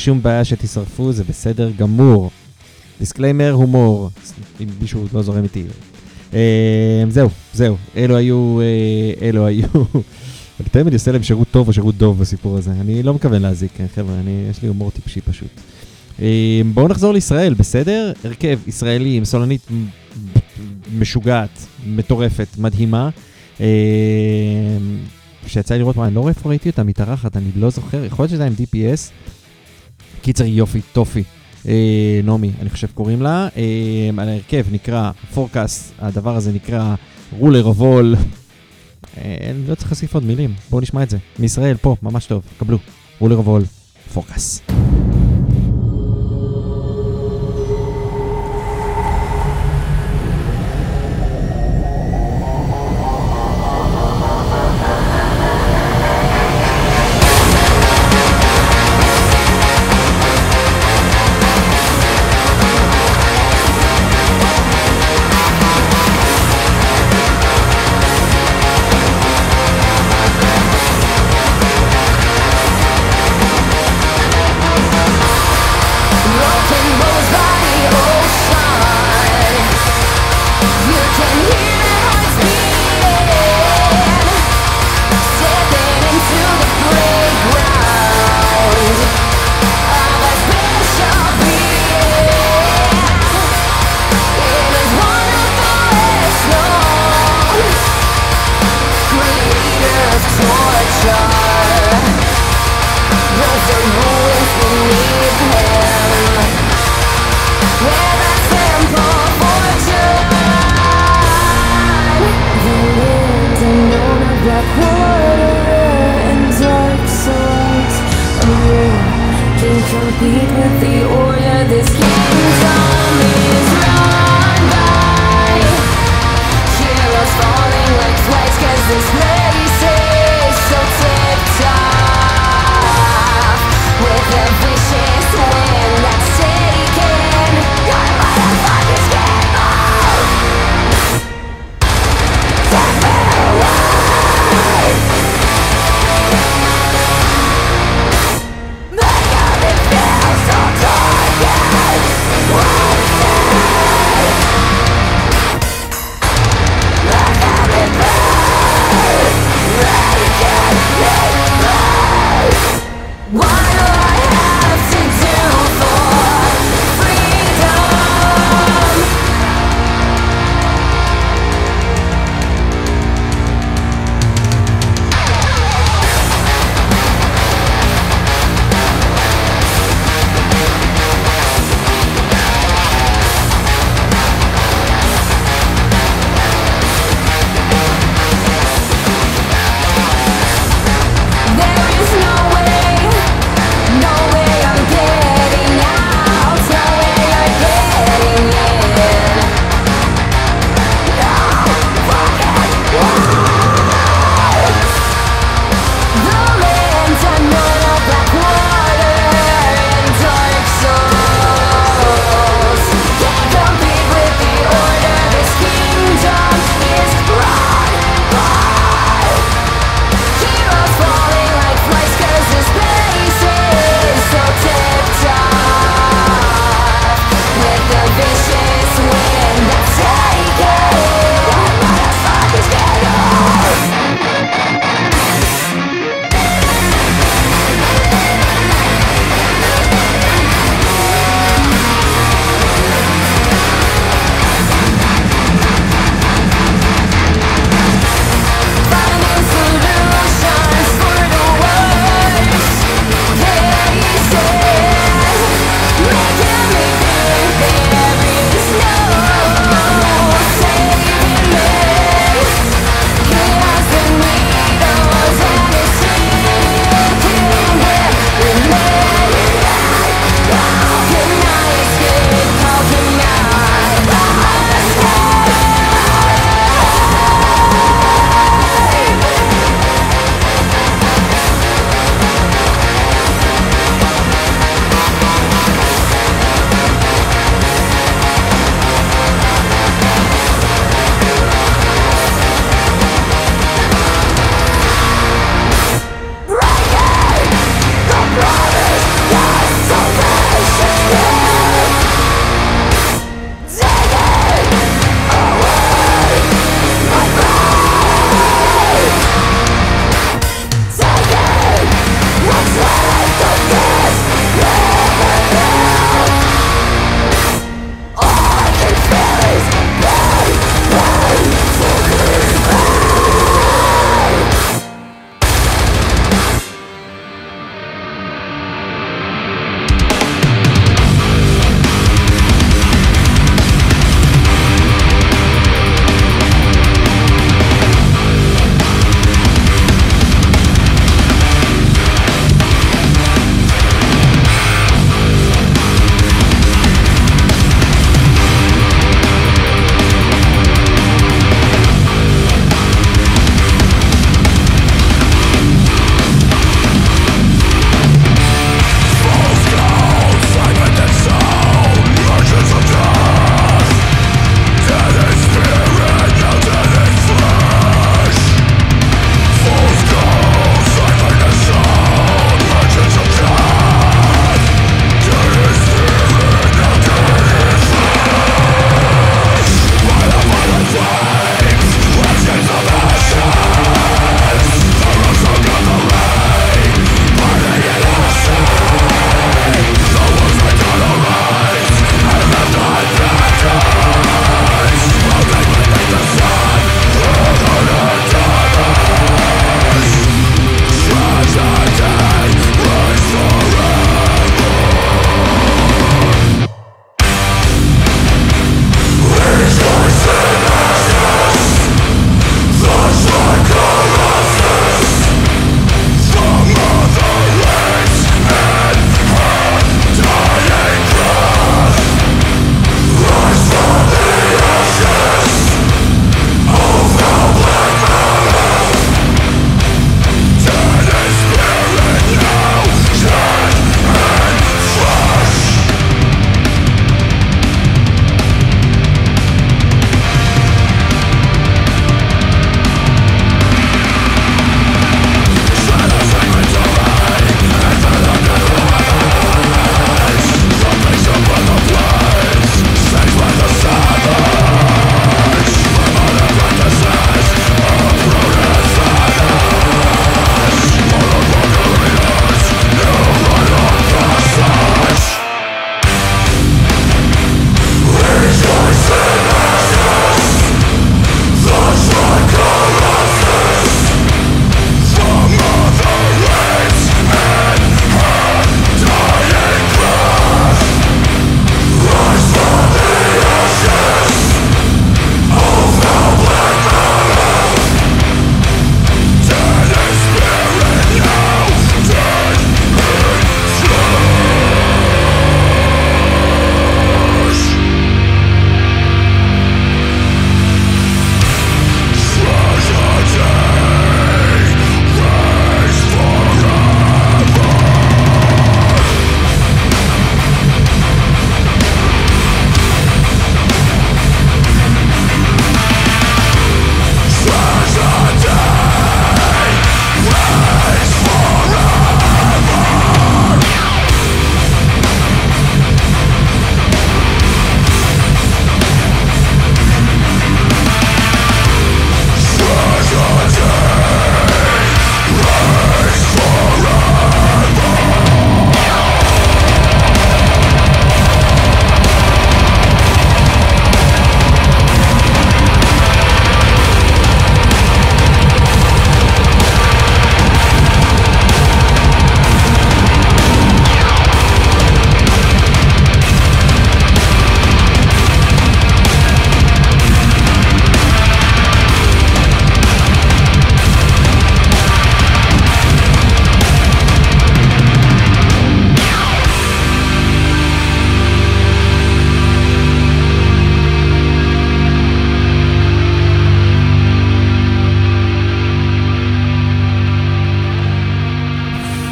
שום בעיה שתשרפו, זה בסדר גמור. דיסקליימר, הומור, אם מישהו לא זורם איתי. אה, זהו, זהו, אלו היו, אה, אלו היו. אני תמיד עושה להם שירות טוב או שירות דוב בסיפור הזה. אני לא מתכוון להזיק, כן, חבר'ה, יש לי הומור טיפשי פשוט. אה, בואו נחזור לישראל, בסדר? הרכב ישראלי עם סולנית משוגעת, מטורפת, מדהימה. אה, שיצא לי לראות, אני לא רואה איפה ראיתי אותה מתארחת, אני לא זוכר, יכול להיות שזה היה עם DPS. קיצר יופי, טופי. אה, נעמי, אני חושב קוראים לה. אה, על ההרכב נקרא פורקאסט, הדבר הזה נקרא רולר אבול. אה, לא צריך להוסיף עוד מילים, בואו נשמע את זה. מישראל, פה, ממש טוב, קבלו. רולר אבול, פורקאסט.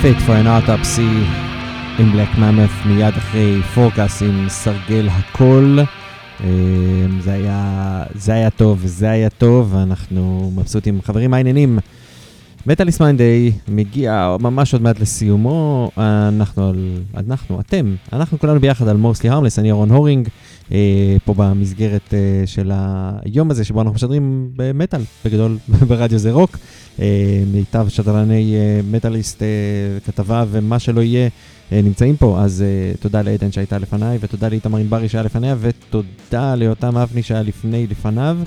Fit for an Autopsy עם Black Mammoth מיד אחרי פורקאס עם סרגל הכל. אה, זה היה, זה היה טוב, זה היה טוב, אנחנו מבסוטים. חברים, מה העניינים? מטאליס מיינדיי מגיע ממש עוד מעט לסיומו, אנחנו, אנחנו, אתם, אנחנו כולנו ביחד על מורסלי הרמלס, אני אהרון הורינג, פה במסגרת אה, של היום הזה שבו אנחנו משדרים במטאל, בגדול ברדיו זה רוק, אה, מיטב שדרני אה, מטאליסט, אה, כתבה ומה שלא יהיה. אה, נמצאים פה, אז uh, תודה לעדן שהייתה לפניי, ותודה לאיתמר ענברי שהיה לפניה, ותודה ליותם אבני שהיה לפני לפניו,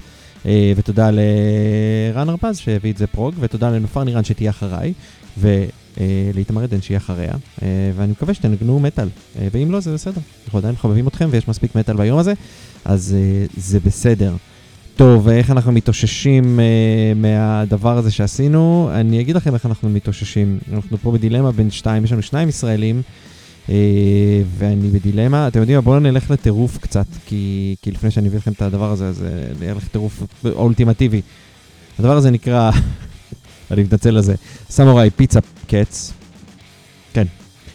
uh, ותודה לרן הרפז שהביא את זה פרוג, ותודה לנופר נירן שתהיה אחריי, ולאיתמר עדן שיהיה אחריה, uh, ואני מקווה שתנגנו מטאל, uh, ואם לא זה בסדר, אנחנו עדיין מחבבים אתכם ויש מספיק מטאל ביום הזה, אז זה בסדר. טוב, איך אנחנו מתאוששים מהדבר הזה שעשינו? אני אגיד לכם איך אנחנו מתאוששים. אנחנו פה בדילמה בין שתיים, יש לנו שניים ישראלים, uh, ואני בדילמה. אתם יודעים מה, בואו נלך לטירוף קצת, כי, כי לפני שאני אביא לכם את הדבר הזה, אז uh, נלך לטירוף אולטימטיבי. הדבר הזה נקרא, אני מתנצל על זה, סמוראי פיצה קץ. כן.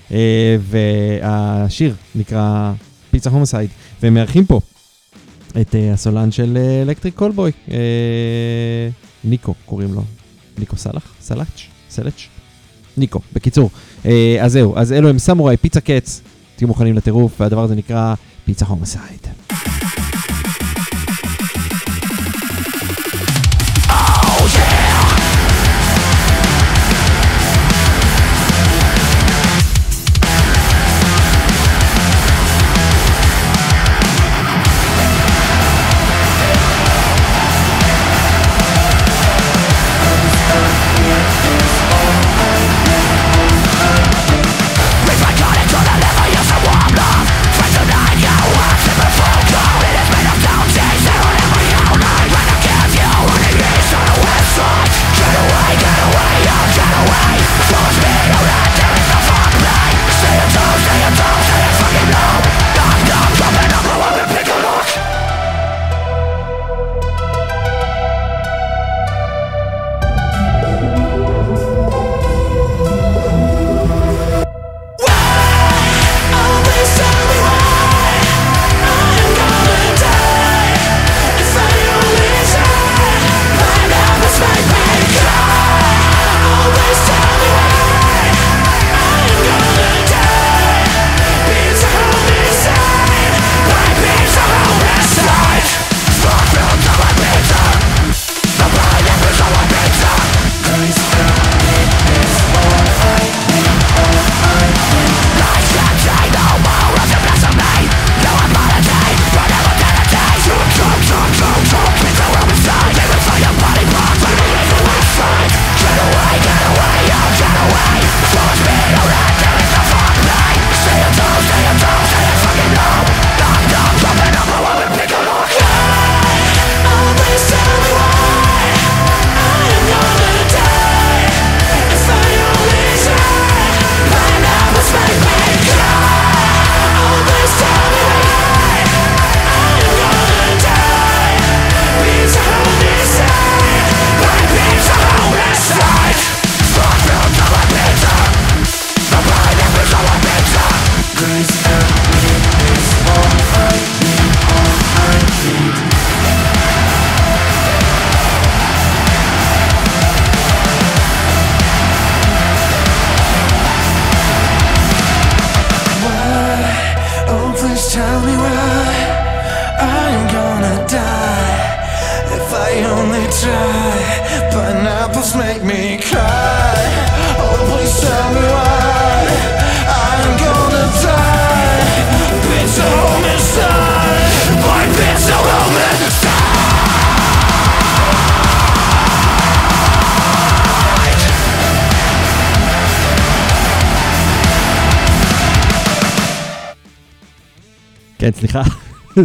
Uh, והשיר נקרא Pizza Homicide, והם מארחים פה את אה, הסולן של Electric Callboy, אה, ניקו קוראים לו, ניקו סלח? סלאץ'? סלאץ'? ניקו, בקיצור. אה, אז זהו, אז אלו הם Samurai Pizza Cats, תהיו מוכנים לטירוף, והדבר הזה נקרא Pizza Homicide.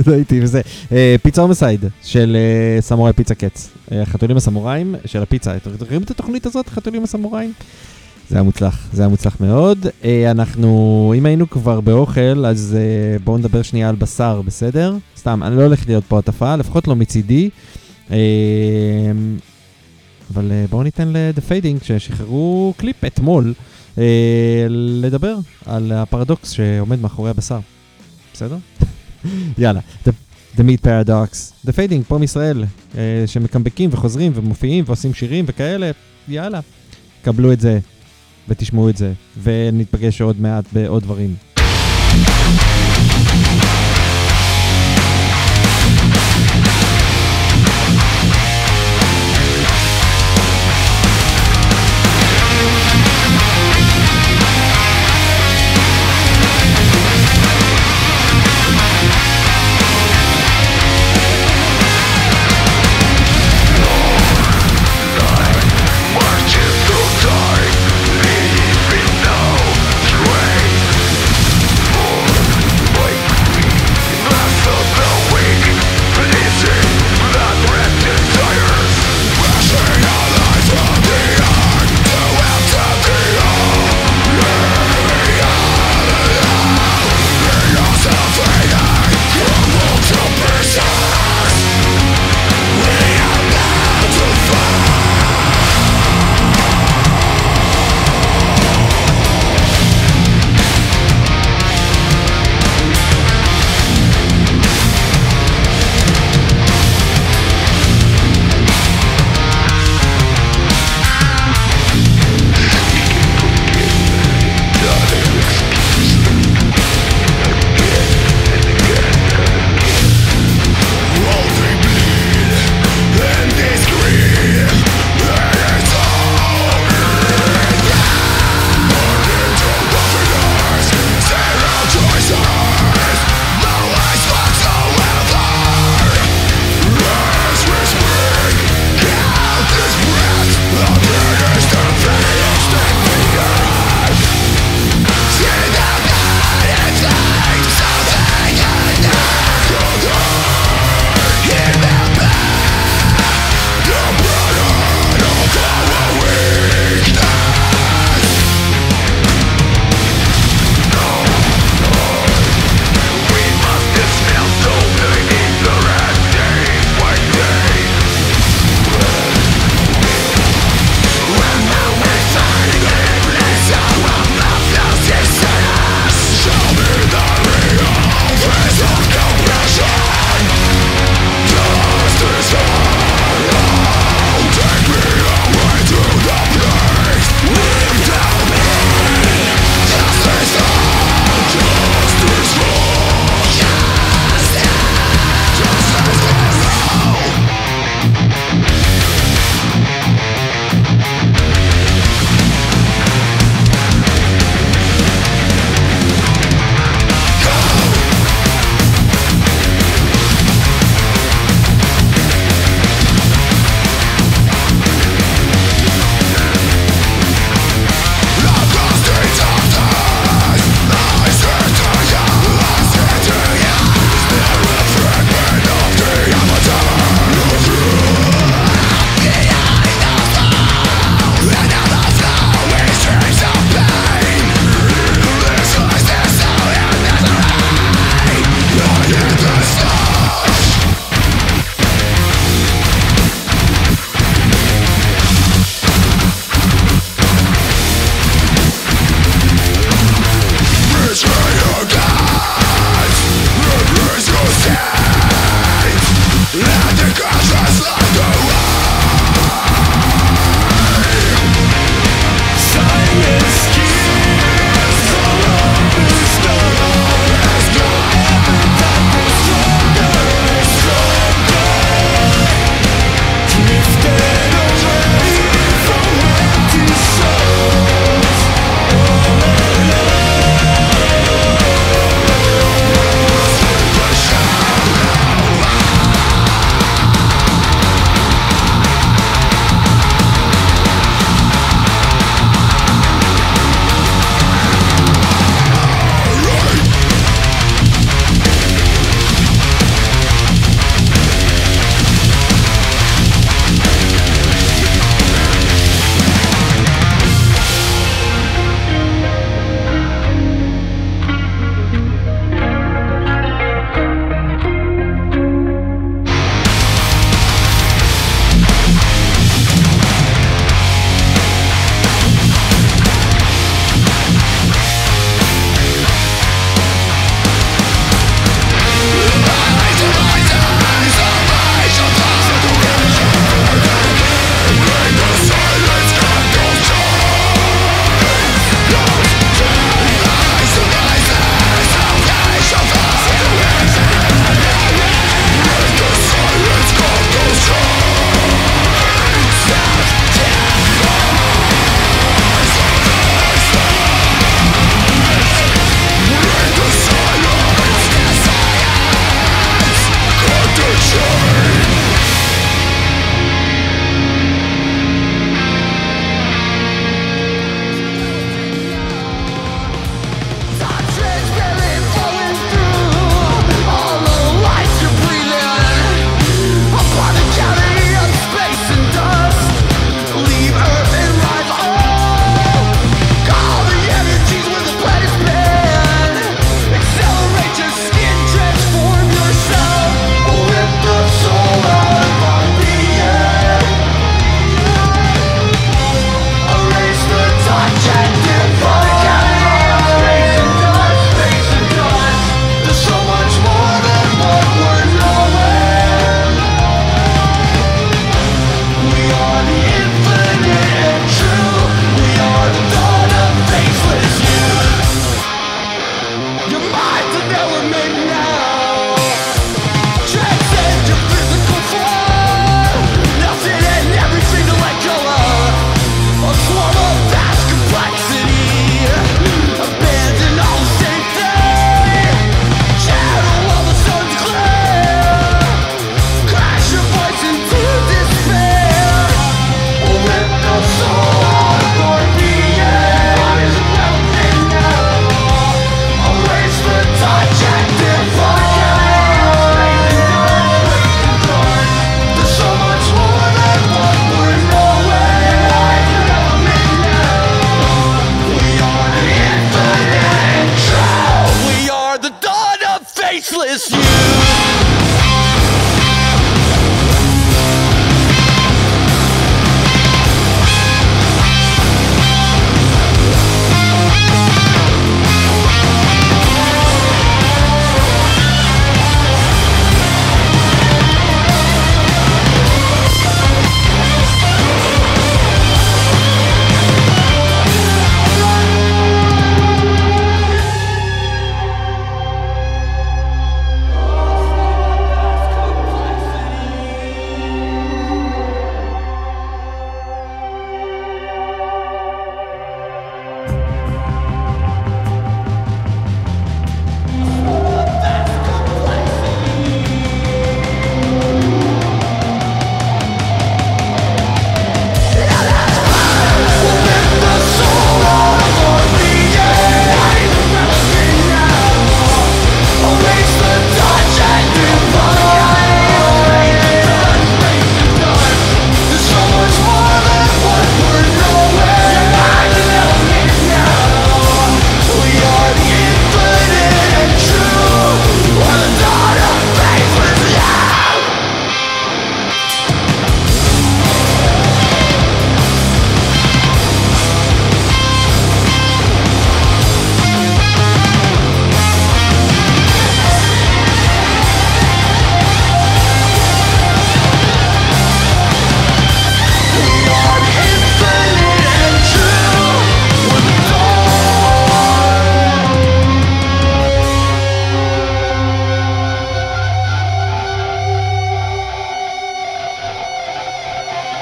לא הייתי. אה, פיצה הומסייד של סמוראי פיצה קץ. החתולים הסמוראים של הפיצה. אתם מכירים את התוכנית הזאת, החתולים הסמוראים? זה היה מוצלח, זה היה מוצלח מאוד. אה, אנחנו, אם היינו כבר באוכל, אז אה, בואו נדבר שנייה על בשר, בסדר? סתם, אני לא הולך להיות פה הטפה, לפחות לא מצידי. אה, אבל בואו ניתן ל-The Fading, ששחררו קליפ אתמול, לדבר על הפרדוקס שעומד מאחורי הבשר. בסדר? יאללה. The, Meat Paradox, The Fading, פה מישראל, אה, שמקמבקים וחוזרים ומופיעים ועושים שירים וכאלה, יאללה. קבלו את זה ותשמעו את זה, ונתפגש עוד מעט בעוד דברים.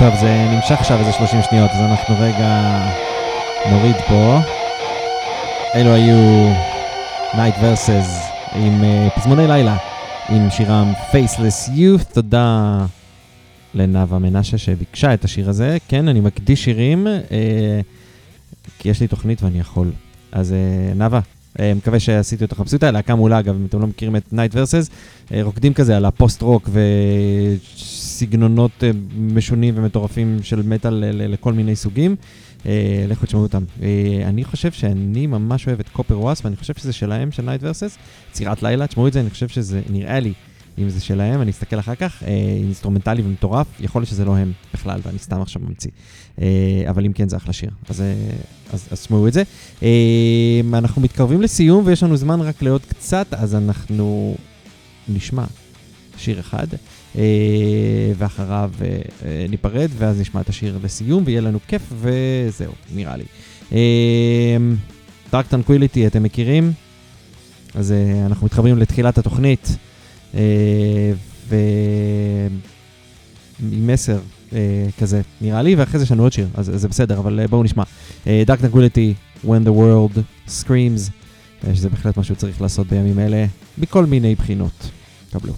טוב, זה נמשך עכשיו איזה 30 שניות, אז אנחנו רגע נוריד פה. אלו היו Night Verses עם uh, פזמוני לילה, עם שירם Faceless Youth. תודה לנאוה מנשה שביקשה את השיר הזה. כן, אני מקדיש שירים, uh, כי יש לי תוכנית ואני יכול. אז uh, נאוה, מקווה שעשיתי אותך מבסוט. להקה מעולה, אגב, אם אתם לא מכירים את Night Verses, אה, רוקדים כזה על הפוסט-רוק וסגנונות אה, משונים ומטורפים של מטאל לכל מיני סוגים. לכו תשמעו אותם. אני חושב שאני ממש אוהב את Copper Wasp, ואני חושב שזה שלהם, של Night Verses. שירת לילה, תשמעו את זה, אני חושב שזה נראה לי, אם זה שלהם, אני אסתכל אחר כך, אה, אינסטרומנטלי ומטורף, יכול להיות שזה לא הם בכלל, ואני סתם עכשיו ממציא. אה, אבל אם כן, זה אחלה שיר. אז, אה, אז, אז תשמעו את זה. אנחנו מתקרבים לסיום, ויש לנו זמן רק לעוד קצת, אז אנחנו נשמע שיר אחד, אה, ואחריו אה, אה, ניפרד, ואז נשמע את השיר לסיום, ויהיה לנו כיף, וזהו, נראה לי. Dark Tranquillity, אתם מכירים? אז אה, אנחנו מתחברים לתחילת התוכנית, אה, ועם מסר אה, כזה, נראה לי, ואחרי זה יש לנו עוד שיר, אז זה בסדר, אבל אה, בואו נשמע. Dark Tranquillity, When the World Screams, אה, שזה בהחלט משהו שצריך לעשות בימים אלה, מכל מיני בחינות. קבלו.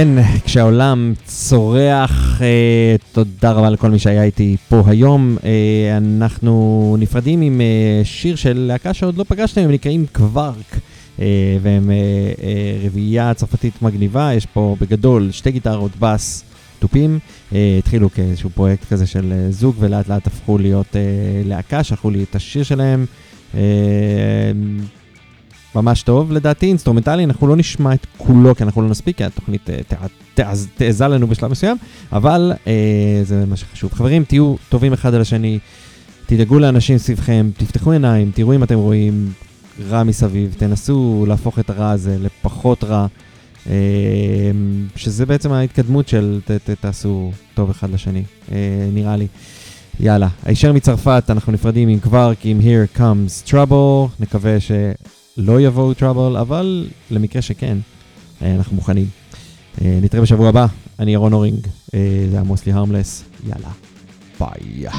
כן, כשהעולם צורח, אה, תודה רבה לכל מי שהיה איתי פה היום. אה, אנחנו נפרדים עם אה, שיר של להקה שעוד לא פגשתם, הם נקראים קווארק, אה, והם אה, אה, רביעייה צרפתית מגניבה, יש פה בגדול שתי גיטרות, בס, תופים. אה, התחילו כאיזשהו פרויקט כזה של אה, זוג, ולאט לאט הפכו להיות אה, להקה, שלחו לי את השיר שלהם. אה, ממש טוב לדעתי, אינסטרומנטלי, אנחנו לא נשמע את כולו כי אנחנו לא נספיק, כי התוכנית אה, תע- תעז- תעזה לנו בשלב מסוים, אבל אה, זה מה שחשוב. חברים, תהיו טובים אחד על השני, תדאגו לאנשים סביבכם, תפתחו עיניים, תראו אם אתם רואים רע מסביב, תנסו להפוך את הרע הזה לפחות רע, אה, שזה בעצם ההתקדמות של ת, ת, תעשו טוב אחד לשני, אה, נראה לי. יאללה, הישר מצרפת, אנחנו נפרדים עם קווארק, עם Here Comes Trouble, נקווה שלא יבואו Trouble, אבל למקרה שכן, אה, אנחנו מוכנים. אה, נתראה בשבוע הבא, אני ירון אורינג, אה, זה היה מוסלי הרמלס, יאללה, ביי.